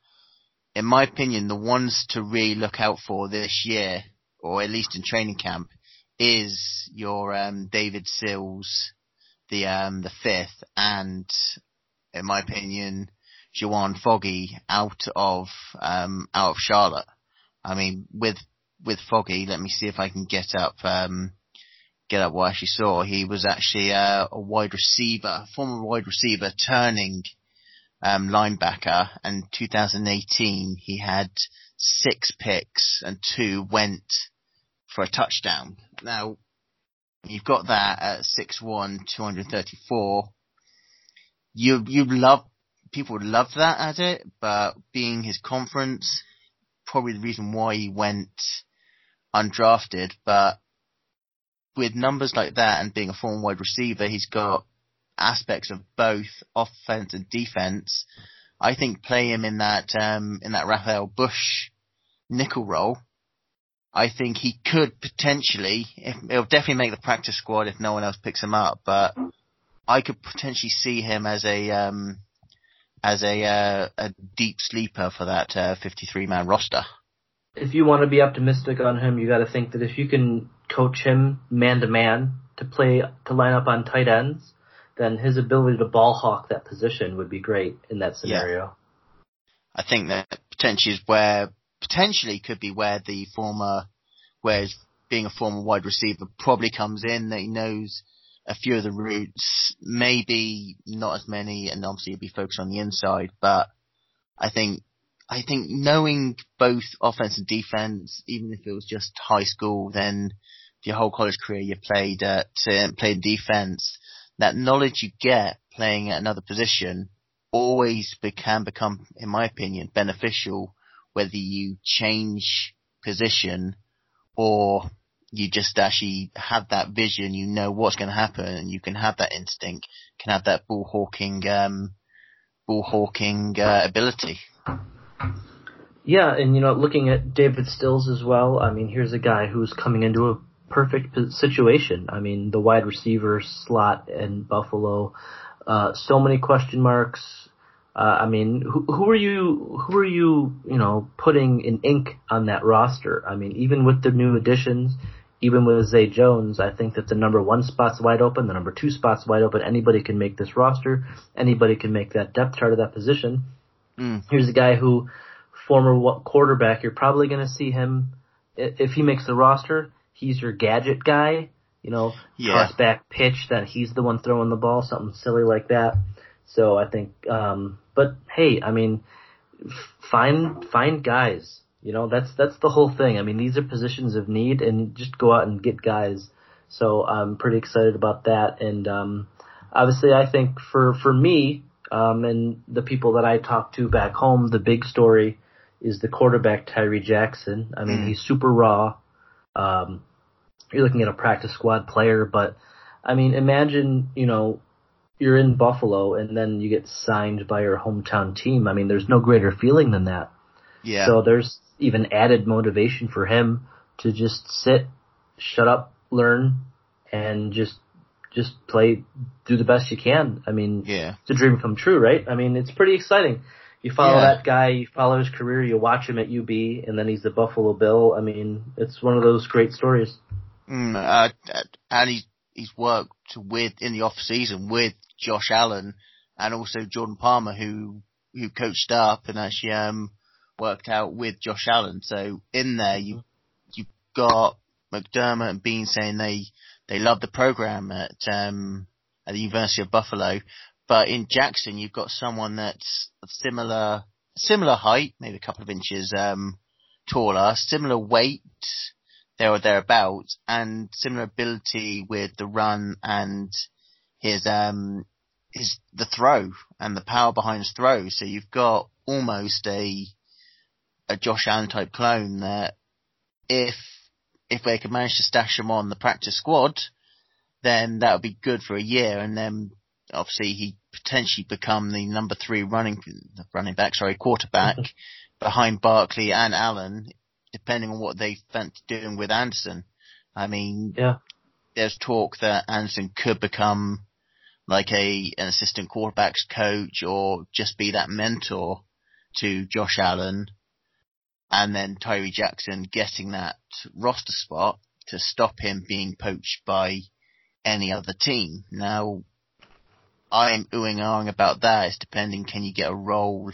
in my opinion, the ones to really look out for this year, or at least in training camp, is your um, David Sills, the um, the fifth, and in my opinion, Juwan Foggie out of um, out of Charlotte. I mean, with with Foggie, let me see if I can get up um, get up what I actually saw. He was actually uh, a wide receiver, former wide receiver, turning um, linebacker. And 2018, he had six picks and two went for a touchdown. Now, you've got that at 6'1", 234. You you love people would love that at it, but being his conference, probably the reason why he went undrafted. But with numbers like that and being a former wide receiver, he's got aspects of both offense and defense. I think play him in that um, in that Rafael Bush nickel role. I think he could potentially, it'll definitely make the practice squad if no one else picks him up, but I could potentially see him as a um, as a uh, a deep sleeper for that uh, 53 man roster. If you want to be optimistic on him, you got to think that if you can coach him man to man to play to line up on tight ends, then his ability to ball hawk that position would be great in that scenario. Yeah. I think that potentially is where potentially could be where the former, whereas being a former wide receiver probably comes in that he knows a few of the routes, maybe not as many, and obviously he'll be focused on the inside, but I think I think knowing both offense and defense, even if it was just high school, then your whole college career you played at uh, played defense, that knowledge you get playing at another position always be- can become, in my opinion, beneficial whether you change position or you just actually have that vision, you know what's going to happen, you can have that instinct, can have that ball hawking, um, ball hawking uh, ability. Yeah, and you know, looking at David Sills as well, I mean, here's a guy who's coming into a perfect situation. I mean, the wide receiver slot in Buffalo, uh, so many question marks. Uh, I mean, who, who are you? Who are you? You know, putting in ink on that roster? I mean, even with the new additions, even with Zay Jones, I think that the number one spot's wide open, the number two spot's wide open. Anybody can make this roster. Anybody can make that depth chart of that position. Mm. Here's a guy who, former quarterback, you're probably going to see him if he makes the roster. He's your gadget guy. You know, Yeah. toss back pitch that he's the one throwing the ball, something silly like that. So I think, um, but hey, I mean, find find guys. You know, that's that's the whole thing. I mean, these are positions of need, and just go out and get guys. So I'm pretty excited about that. And um, obviously, I think for for me um, and the people that I talk to back home, the big story is the quarterback Tyree Jackson. I mean, Mm. he's super raw. Um, you're looking at a practice squad player, but I mean, imagine you know you're in Buffalo and then you get signed by your hometown team. I mean, there's no greater feeling than that. Yeah. So there's even added motivation for him to just sit, shut up, learn, and just just play, do the best you can. I mean, yeah. it's a dream come true, right? I mean, it's pretty exciting. You follow Yeah. that guy, you follow his career, you watch him at UB, and then he's the Buffalo Bill. I mean, it's one of those great stories. Mm, uh, and he's, he's worked with, in the off season with Josh Allen and also Jordan Palmer who, who coached up and actually, um, worked out with Josh Allen. So in there you, you've got McDermott and Beane saying they, they love the program at, um, at the University of Buffalo. But in Jackson, you've got someone that's of similar, similar height, maybe a couple of inches, um, taller, similar weight, there or thereabouts, and similar ability with the run and his um his the throw and the power behind his throw. So you've got almost a a Josh Allen type clone that if if they could manage to stash him on the practice squad, then that would be good for a year, and then obviously he potentially become the number three running running back, sorry, quarterback mm-hmm. behind Barkley and Allen, depending on what they fancy doing with Anderson. I mean, Yeah. there's talk that Anderson could become like a an assistant quarterbacks coach or just be that mentor to Josh Allen, and then Tyree Jackson getting that roster spot to stop him being poached by any other team. Now, I'm oohing and about that. It's depending, can you get a role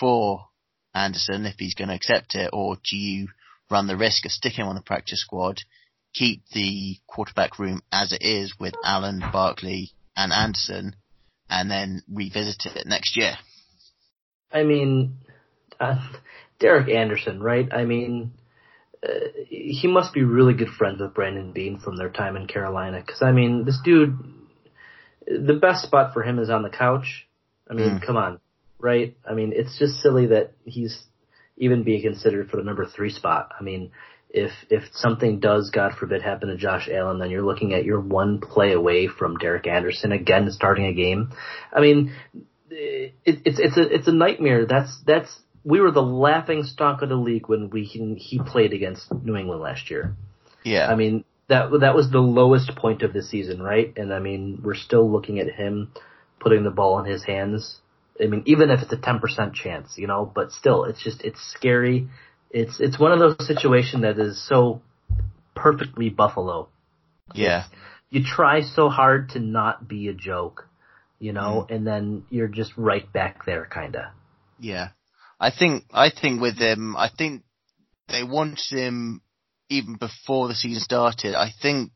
for Anderson if he's going to accept it, or do you run the risk of sticking him on the practice squad, keep the quarterback room as it is with Allen, Barkley, and Anderson, and then revisit it next year? I mean, uh, Derek Anderson, right? I mean, uh, he must be really good friends with Brandon Beane from their time in Carolina. Because I mean, this dude, the best spot for him is on the couch. I mean, Mm. come on, right? I mean, it's just silly that he's even being considered for the number three spot. I mean, if if something does, God forbid, happen to Josh Allen, then you're looking at your one play away from Derek Anderson again starting a game. I mean, it, it's it's a it's a nightmare. That's that's we were the laughing stock of the league when we he played against New England last year. Yeah. I mean that that was the lowest point of the season, right? And I mean we're still looking at him putting the ball in his hands. I mean even if it's a ten percent chance, you know, but still it's just it's scary. It's it's one of those situations that is so perfectly Buffalo. yeah. You try so hard to not be a joke, you know, mm-hmm. and then you're just right back there, kinda. Yeah. I think, I think with him, I think they wanted him even before the season started. I think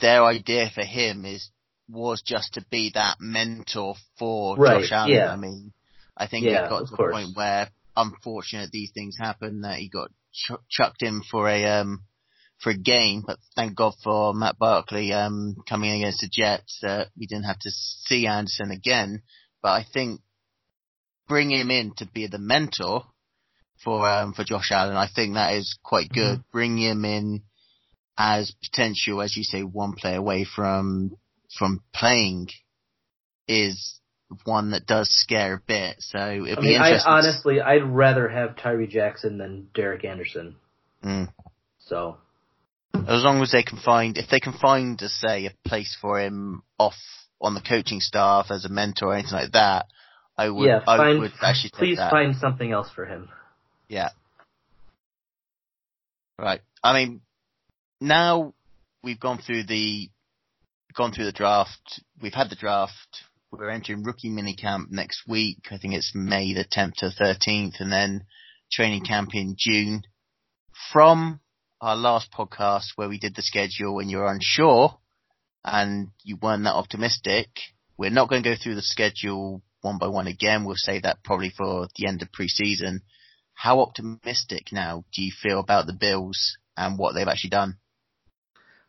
their idea for him is, was just to be that mentor for Right, Josh Allen. yeah. I mean, I think Yeah, it got to the course. point where, unfortunate these things happen, that he got ch- chucked in for a, um, for a game, but thank God for Matt Barkley, um, coming in against the Jets, that we didn't have to see Anderson again. But I think bring him in to be the mentor for um, for Josh Allen. I think that is quite good. Bring him in as potential, as you say, one play away from from playing is one that does scare a bit. So it'd I be mean, I interesting. honestly, I'd rather have Tyree Jackson than Derek Anderson. Mm. So As long as they can find, if they can find, uh, say, a place for him off on the coaching staff as a mentor or anything like that, I would, yeah, I find, would actually take please find something else for him. Yeah. Right. I mean, now we've gone through the gone through the draft. We've had the draft. We're entering rookie minicamp next week. I think it's May the 10th to 13th, and then training camp in June. From our last podcast where we did the schedule when you were unsure and you weren't that optimistic, we're not going to go through the schedule one by one again. We'll say that probably for the end of preseason. How optimistic now do you feel about the Bills and what they've actually done?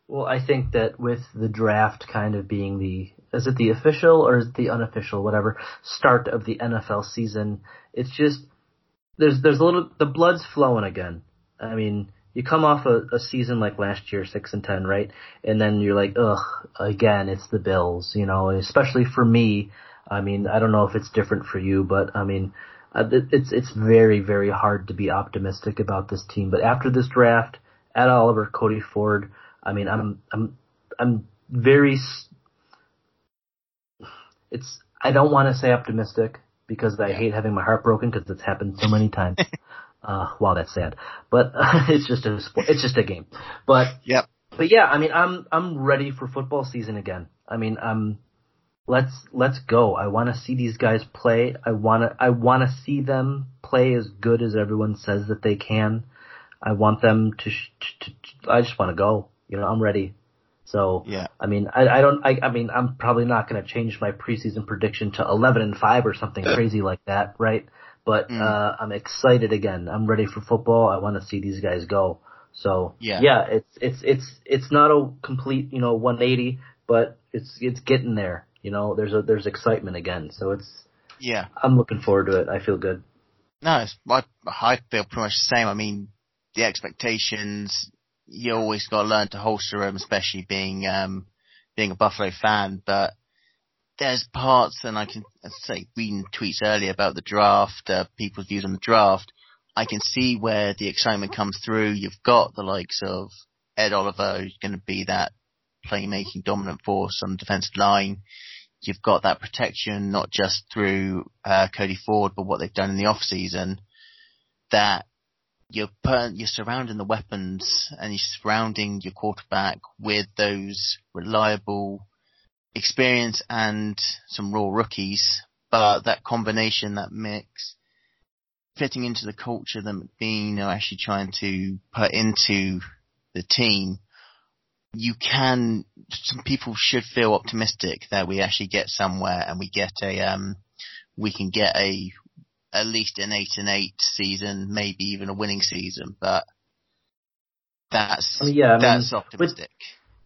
Well, I think that with the draft kind of being the is it the official or is it the unofficial, whatever, start of the NFL season, it's just there's there's a little the blood's flowing again. I mean, you come off a, a season like last year, six and ten, right? And then you're like, ugh, again, it's the Bills, you know. Especially for me, I mean, I don't know if it's different for you, but I mean, uh, it's it's very very hard to be optimistic about this team. But after this draft, at Oliver, Cody Ford, I mean, I'm I'm I'm very. It's I don't want to say optimistic because I hate having my heart broken because it's happened so many times. uh, wow, that's sad, but uh, it's just a sport. It's just a game. But Yep. but yeah, I mean, I'm I'm ready for football season again. I mean, um, let's let's go. I want to see these guys play. I want to I want to see them play as good as everyone says that they can. I want them to. Sh- to, to I just want to go. You know, I'm ready. So Yeah. I mean, I, I don't. I, I mean, I'm probably not going to change my preseason prediction to 11 and five or something crazy like that, right? But Mm. uh, I'm excited again. I'm ready for football. I want to see these guys go. So Yeah. yeah, it's it's it's it's not a complete you know 180, but it's it's getting there. You know, there's a there's excitement again. So it's Yeah. I'm looking forward to it. I feel good. No, it's, I, I feel pretty much the same. I mean, the expectations, you always got to learn to holster them, especially being, um, being a Buffalo fan, but there's parts, and I can say reading tweets earlier about the draft, uh, people's views on the draft, I can see where the excitement comes through. You've got the likes of Ed Oliver, who's going to be that playmaking dominant force on the defensive line. You've got that protection, not just through uh, Cody Ford, but what they've done in the off season. That you're putting, you're surrounding the weapons and you're surrounding your quarterback with those reliable experience and some raw rookies. But that combination, that mix, fitting into the culture that McBeane are actually trying to put into the team, you can, some people should feel optimistic that we actually get somewhere and we get a, um, we can get a, at least an eight and eight season, maybe even a winning season, but that's, I mean, yeah, I that's with- optimistic.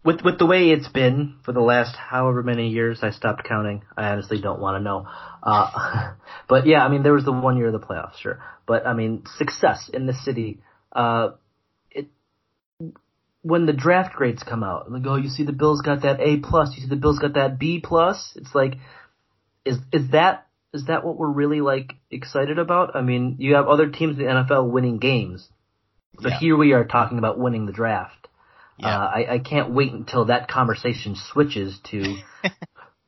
with with the way it's been for the last however many years, I stopped counting. I honestly don't want to know. Uh, but yeah, I mean, there was the one year of the playoffs, sure. But I mean, success in the city. Uh, when the draft grades come out, like, oh, you see the Bills got that A plus, you see the Bills got that B plus. It's like, is is that is that what we're really like excited about? I mean, you have other teams in the NFL winning games, but Yeah. here we are talking about winning the draft. Yeah. Uh, I, I can't wait until that conversation switches to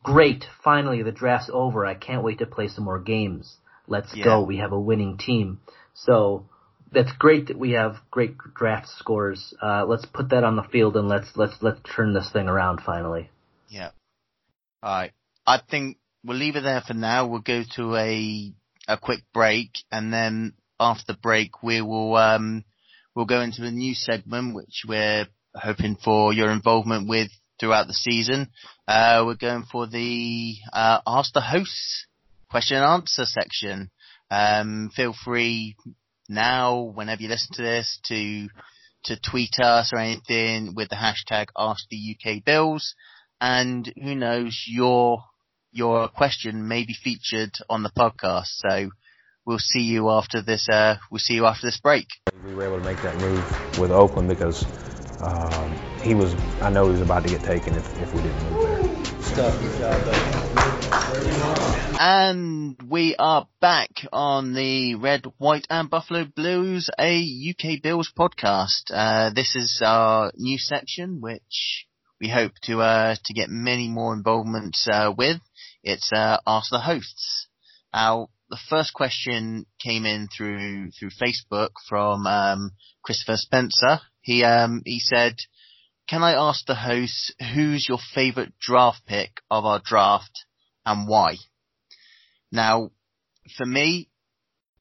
great. Finally, the draft's over. I can't wait to play some more games. Let's Yeah. go. We have a winning team. So that's great that we have great draft scores. Uh, let's put that on the field and let's let's let's turn this thing around finally. Yeah. Alright. I think we'll leave it there for now. We'll go to a a quick break and then after the break we will um we'll go into a new segment which we're hoping for your involvement with throughout the season. Uh we're going for the uh ask the hosts question and answer section. Um feel free now whenever you listen to this to to tweet us or anything with the hashtag ask the UK Bills and who knows, your your question may be featured on the podcast. So we'll see you after this. Uh, we'll see you after this break. We were able to make that move with Oakland because um, he was. I know he was about to get taken if, if we didn't move there. And we are back on the Red, White and Buffalo Blues, a UK Bills podcast. Uh, this is our new section, which we hope to, uh, to get many more involvements, uh, with. It's, uh, Ask the Hosts. Now, the first question came in through through Facebook from um, Christopher Spencer. He um, he said, "Can I ask the hosts who's your favourite draft pick of our draft and why?" Now, for me,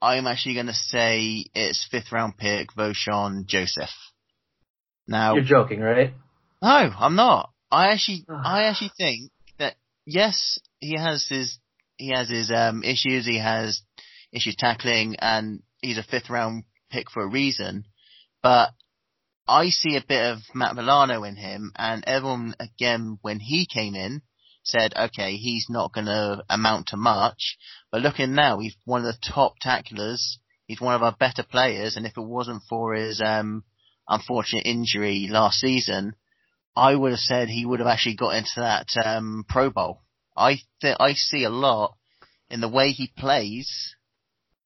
I'm actually going to say it's fifth round pick Vosean Joseph. Now, You're joking, right? no, I'm not. I actually, I actually think that yes, he has his, he has his um, issues. He has issues tackling, and he's a fifth round pick for a reason. But I see a bit of Matt Milano in him, and everyone again when he came in said, okay, he's not going to amount to much. But looking now, he's one of the top tacklers. He's one of our better players, and if it wasn't for his um, unfortunate injury last season, I would have said he would have actually got into that um, Pro Bowl. I th- I see a lot in the way he plays,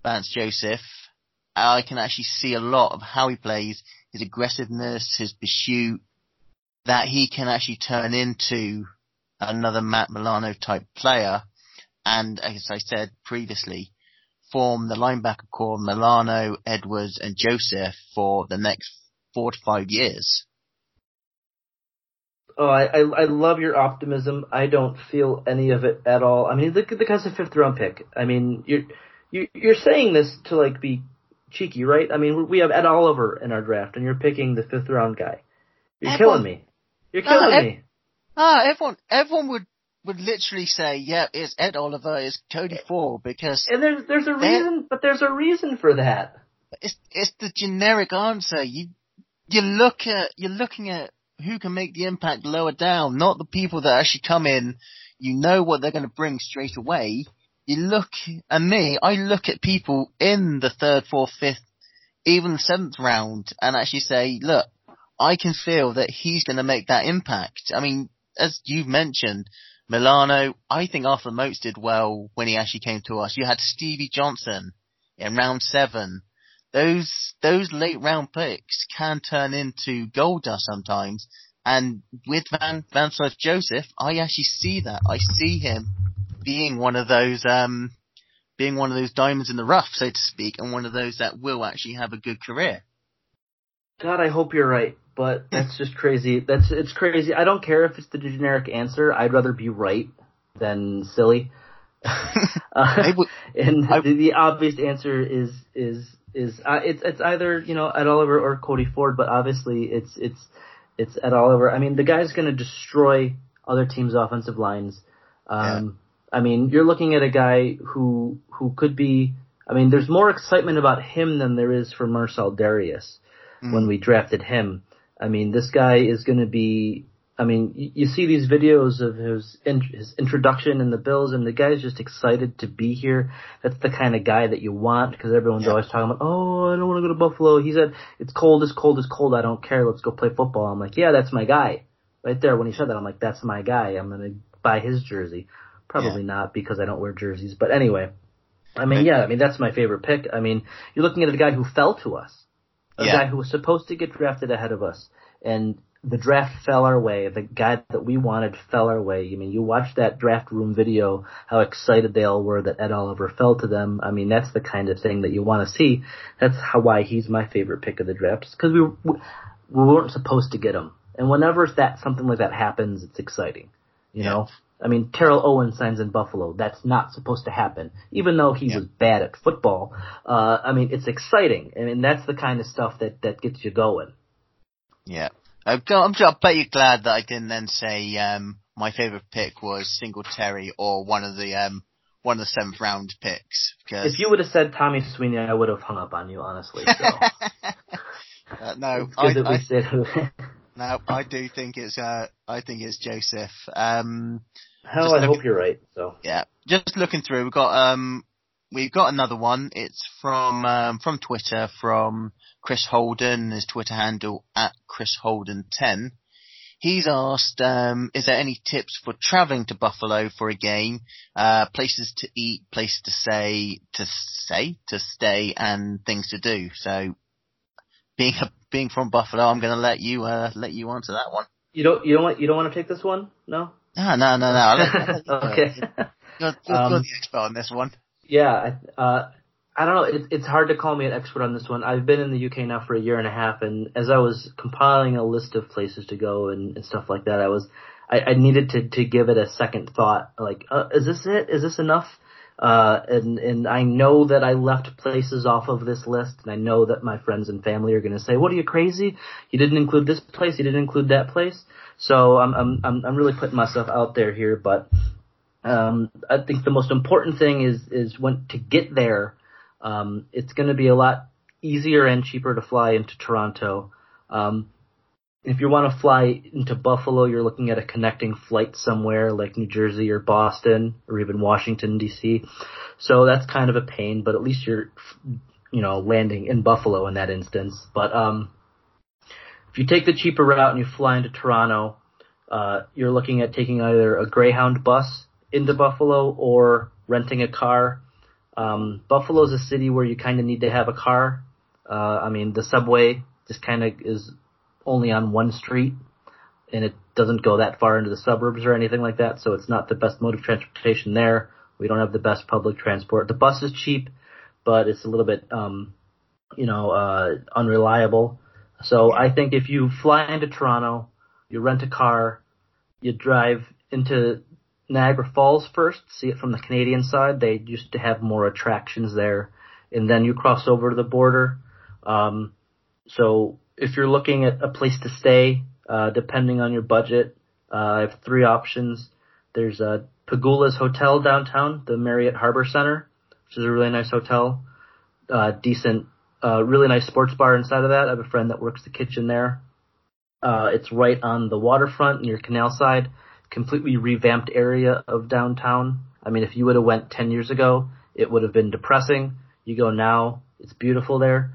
Vosean Joseph. I can actually see a lot of how he plays, his aggressiveness, his pursuit, that he can actually turn into another Matt Milano type player. And as I said previously, form the linebacker core Milano, Edwards, and Joseph for the next four to five years. Oh, I, I I love your optimism. I don't feel any of it at all. I mean, look at the guy's a fifth round pick. I mean, you're you you're saying this to like be cheeky, right? I mean, we have Ed Oliver in our draft, and you're picking the fifth round guy. You're Everyone- killing me. You're killing Ed- me. Ah, everyone, everyone would, would literally say, yeah, it's Ed Oliver, it's Cody Ford, because And there's there's a reason, but there's a reason for that. it's, it's the generic answer. You, you look at, you're looking at who can make the impact lower down, not the people that actually come in, you know what they're going to bring straight away. You look, and me, I look at people in the third, fourth, fifth, even seventh round, and actually say, look, I can feel that he's going to make that impact. I mean, as you've mentioned, Milano, I think Arthur Moats did well when he actually came to us. You had Stevie Johnson in round seven. Those those late round picks can turn into gold dust sometimes. And with Van Van Slyth Joseph, I actually see that. I see him being one of those um being one of those diamonds in the rough, so to speak, and one of those that will actually have a good career. God, I hope you're right, but that's just crazy. That's it's crazy. I don't care if it's the generic answer. I'd rather be right than silly. uh, would- and the, the obvious answer is is is uh, it's it's either you know Ed Oliver or Cody Ford, but obviously it's it's it's Ed Oliver. I mean, the guy's going to destroy other teams' offensive lines. Um, I mean, you're looking at a guy who who could be. I mean, there's more excitement about him than there is for Marcell Dareus when we drafted him. I mean, this guy is going to be. I mean, you, you see these videos of his in, his introduction in the Bills, and the guy's just excited to be here. That's the kind of guy that you want because everyone's Yeah. always talking about, oh, I don't want to go to Buffalo. He said it's cold, it's cold, it's cold. I don't care. Let's go play football. I'm like, yeah, that's my guy. Right there when he said that, I'm like, that's my guy. I'm gonna buy his jersey. Probably not because I don't wear jerseys, but anyway. I mean, yeah, I mean that's my favorite pick. I mean, you're looking at a guy who fell to us a Yeah. guy who was supposed to get drafted ahead of us, and the draft fell our way. The guy that we wanted fell our way. I mean, you watch that draft room video, how excited they all were that Ed Oliver fell to them. I mean, that's the kind of thing that you want to see. That's how why he's my favorite pick of the draft, because we we we weren't supposed to get him. And whenever that something like that happens, it's exciting. You Yeah. know. I mean, Terrell Owens signs in Buffalo. That's not supposed to happen, even though he Yeah. was bad at football. Uh, I mean, it's exciting. I mean, that's the kind of stuff that that gets you going. Yeah. I'm, I'm, sure I bet you're glad that I didn't then say um, my favourite pick was Singletary or one of the um, one of the seventh round picks because If you would have said Tommy Sweeney, I would have hung up on you, honestly. So uh, no, I, I. no, I do think it's uh, I think it's Joseph. Um, Hell, I hope you're right. So yeah, just looking through, we've got um, we've got another one. It's from um, from Twitter from Chris Holden. His Twitter handle at Chris Holden ten. He's asked, um, is there any tips for traveling to Buffalo for a game? Uh, places to eat, places to say, to say, to stay, and things to do. So, being a, being from Buffalo, I'm going to let you uh, let you answer that one. you don't you don't want you don't want to take this one? No. Ah, no, no, no. I'll let- I'll let you do okay. You're, you're, Um, you're the expert on this one. Yeah, uh, I don't know. It, it's hard to call me an expert on this one. I've been in the UK now for a year and a half, and as I was compiling a list of places to go and, and stuff like that, I was I, I needed to to give it a second thought. Like, uh, is this it? Is this enough? Uh, and and I know that I left places off of this list, and I know that my friends and family are going to say, "What are you crazy? You didn't include this place. You didn't include that place." So I'm I'm I'm, really putting myself out there here, but um, I think the most important thing is is when to get there um, it's going to be a lot easier and cheaper to fly into Toronto. Um, if you want to fly into Buffalo, you're looking at a connecting flight somewhere like New Jersey or Boston or even Washington D.C. So that's kind of a pain, but at least you're, you know, landing in Buffalo in that instance. But um, if you take the cheaper route and you fly into Toronto, uh, you're looking at taking either a Greyhound bus into Buffalo or renting a car um, Buffalo's a city where you kind of need to have a car. Uh, I mean, the subway just kind of is only on one street, and it doesn't go that far into the suburbs or anything like that. So it's not the best mode of transportation there. We don't have the best public transport. The bus is cheap, but it's a little bit, um, you know, uh, unreliable. So I think if you fly into Toronto, you rent a car, you drive into Niagara Falls first, see it from the Canadian side. They used to have more attractions there, and then you cross over to the border. Um, so if you're looking at a place to stay, uh, depending on your budget, uh, I have three options. There's a Pegula's Hotel downtown, the Marriott Harbor Center, which is a really nice hotel. Uh, decent, uh, really nice sports bar inside of that. I have a friend that works the kitchen there. Uh, it's right on the waterfront near Canal Side completely revamped area of downtown. I mean, if you would have went 10 years ago, it would have been depressing. You go now, it's beautiful there.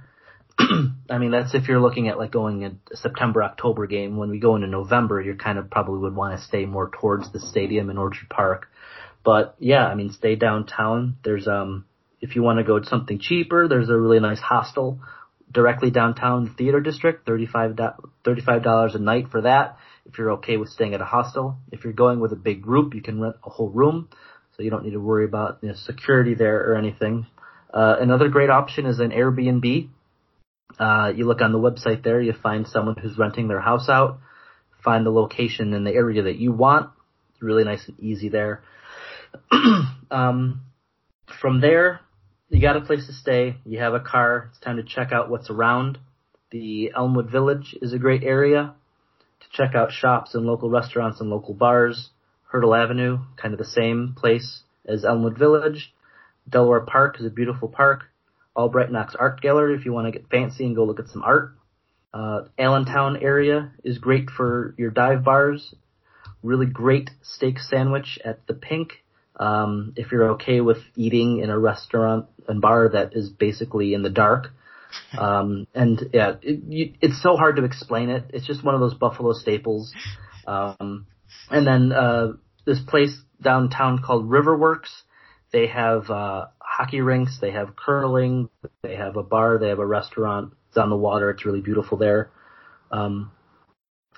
I mean, that's if you're looking at like going a September, October game. When we go into November, you kind of probably would want to stay more towards the stadium in Orchard Park. But yeah, I mean, stay downtown. There's, um, if you want to go to something cheaper, there's a really nice hostel directly downtown theater district, $35, $35 a night for that if you're okay with staying at a hostel. If you're going with a big group, you can rent a whole room, so you don't need to worry about you know, security there or anything. Uh, another great option is an Airbnb. Uh, you look on the website there, you find someone who's renting their house out, find the location in the area that you want. It's really nice and easy there. um, from there, you got a place to stay, you have a car, it's time to check out what's around. The Elmwood Village is a great area to check out shops and local restaurants and local bars. Hertel Avenue, kind of the same place as Elmwood Village. Delaware Park is a beautiful park. Albright Knox Art Gallery if you want to get fancy and go look at some art. Uh, Allentown area is great for your dive bars. Really great steak sandwich at the Pink. Um, if you're okay with eating in a restaurant and bar that is basically in the dark, um, and yeah, it, you, it's so hard to explain it. It's just one of those Buffalo staples. Um, and then uh, this place downtown called Riverworks. They have uh, hockey rinks. They have curling. They have a bar. They have a restaurant. It's on the water. It's really beautiful there. Um,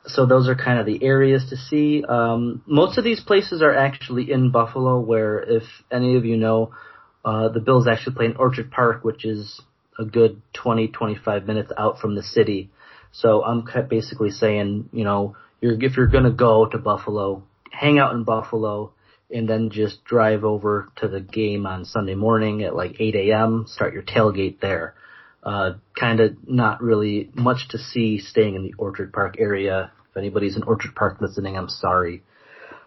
so those are kind of the areas to see. Um, most of these places are actually in Buffalo, where if any of you know, uh, the Bills actually play in Orchard Park, which is a good 20, 25 minutes out from the city. So I'm basically saying, you know, you're, if you're going to go to Buffalo, hang out in Buffalo and then just drive over to the game on Sunday morning at like 8 a.m., start your tailgate there. Uh, kind of not really much to see staying in the Orchard Park area. If anybody's in Orchard Park listening, I'm sorry.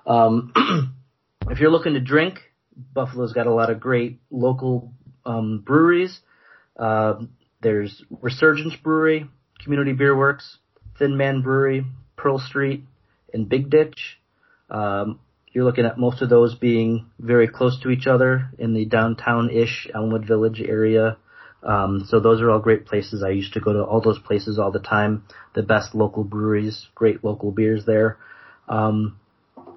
Um, if you're looking to drink, Buffalo's got a lot of great local um, breweries. Uh, there's Resurgence Brewery, Community Beer Works, Thin Man Brewery, Pearl Street, and Big Ditch. Um, you're looking at most of those being very close to each other in the downtown-ish Elmwood Village area. Um, so those are all great places. I used to go to all those places all the time. The best local breweries, great local beers there. Um,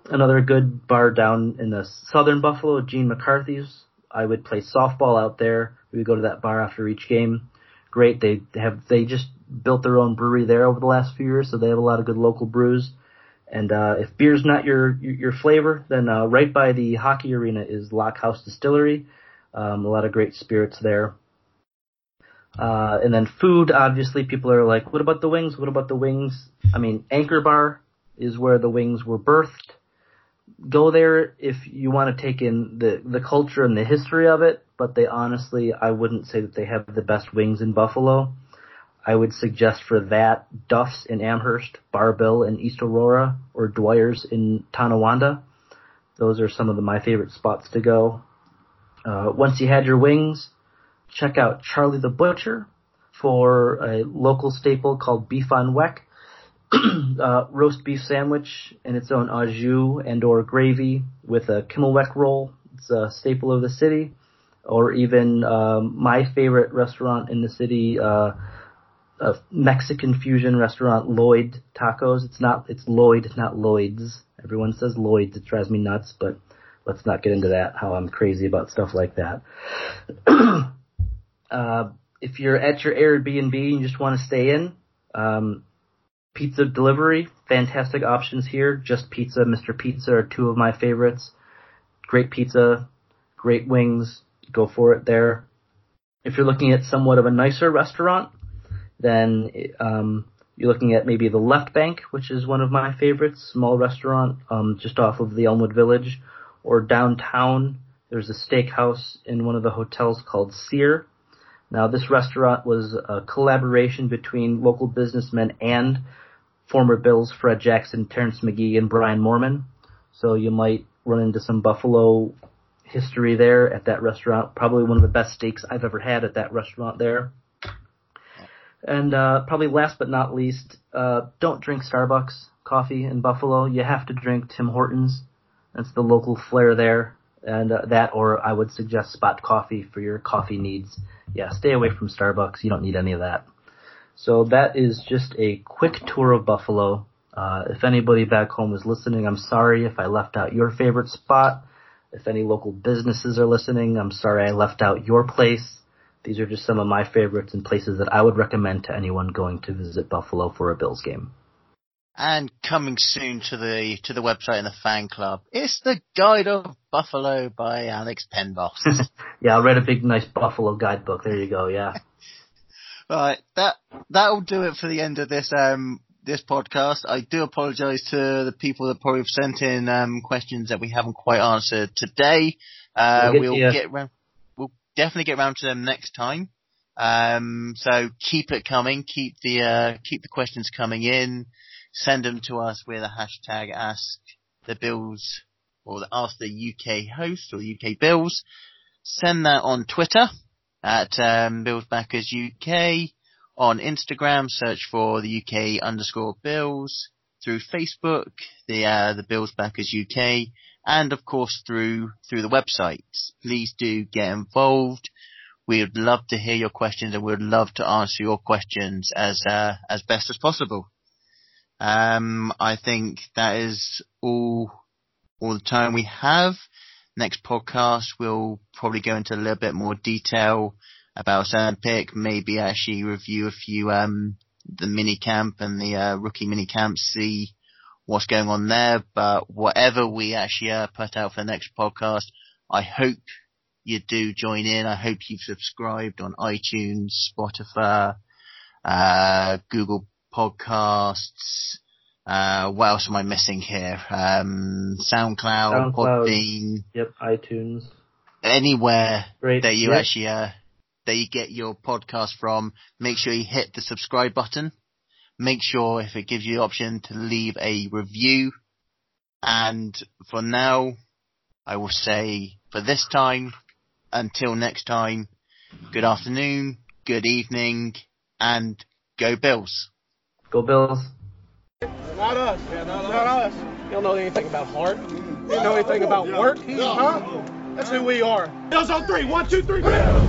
another good bar down in the southern Buffalo, Gene McCarthy's. I would play softball out there. We would go to that bar after each game. Great. They have they just built their own brewery there over the last few years, so they have a lot of good local brews. And uh, if beer's not your your flavor, then uh, right by the hockey arena is Lock House Distillery. Um, a lot of great spirits there. Uh, and then food, obviously, people are like, what about the wings? What about the wings? I mean, Anchor Bar is where the wings were birthed. Go there if you want to take in the, the culture and the history of it, but they honestly, I wouldn't say that they have the best wings in Buffalo. I would suggest for that, Duff's in Amherst, Bar-Bill in East Aurora, or Dwyer's in Tonawanda. Those are some of the, my favorite spots to go. Uh, once you had your wings, check out Charlie the Butcher for a local staple called beef on weck. uh, roast beef sandwich and its own au jus and or gravy with a Kimmelweck roll. It's a staple of the city. Or even um, my favorite restaurant in the city, uh, a Mexican fusion restaurant, Lloyd Tacos. It's not, it's Lloyd, not Lloyd's. Everyone says Lloyd's. It drives me nuts, but let's not get into that, how I'm crazy about stuff like that. uh, if you're at your Airbnb and you just want to stay in, um, pizza delivery, fantastic options here. Just Pizza, Mr. Pizza are two of my favorites. Great pizza, great wings, go for it there. If you're looking at somewhat of a nicer restaurant, then um, you're looking at maybe the Left Bank, which is one of my favorites, small restaurant um, just off of the Elmwood Village, or downtown. There's a steakhouse in one of the hotels called Sear. Now, this restaurant was a collaboration between local businessmen and former Bills Fred Jackson, Terrence McGee, and Brian Moorman. So you might run into some Buffalo history there at that restaurant. Probably one of the best steaks I've ever had at that restaurant there. And uh, probably last but not least, uh, don't drink Starbucks coffee in Buffalo. You have to drink Tim Hortons. That's the local flair there. And uh, that, or I would suggest Spot Coffee for your coffee needs. Yeah, stay away from Starbucks. You don't need any of that. So that is just a quick tour of Buffalo. Uh, if anybody back home is listening, I'm sorry if I left out your favorite spot. If any local businesses are listening, I'm sorry I left out your place. These are just some of my favorites and places that I would recommend to anyone going to visit Buffalo for a Bills game. And coming soon to the to the website and the fan club, it's the Guide of Buffalo by Alex Penboss. yeah, I read a big, nice Buffalo guidebook. There you go. Yeah. right, that that'll do it for the end of this um this podcast. I do apologise to the people that probably have sent in um questions that we haven't quite answered today. Uh, we'll get, we'll get round, definitely get around to them next time. Um, so keep it coming. Keep the uh, keep the questions coming in send them to us with a hashtag ask the bills or the ask the UK host or UK bills. Send that on Twitter at um. On Instagram, search for the UK underscore Bills. Through Facebook, the uh, the Bills Backers UK, and of course through through the website. Please do get involved. We would love to hear your questions, and we would love to answer your questions as uh, as best as possible. Um, I think that is all, all the time we have. Next podcast, we'll probably go into a little bit more detail about Sandpick, maybe actually review a few, um, the mini camp and the, uh, rookie mini camp, see what's going on there. But whatever we actually, uh, put out for the next podcast, I hope you do join in. I hope you've subscribed on iTunes, Spotify, uh, Google podcasts. Uh, what else am I missing here? Um, SoundCloud, SoundCloud, Podbean. Yep, iTunes. Anywhere Great. that you Yep. actually, uh, that you get your podcast from, make sure you hit the subscribe button. Make sure if it gives you the option to leave a review. And for now, I will say for this time, until next time, good afternoon, good evening, and go Bills. Go Bills. Not us. Yeah, not, us. You don't know anything about heart. You don't know anything about work. Huh? That's who we are. Bills on three. One, two, three.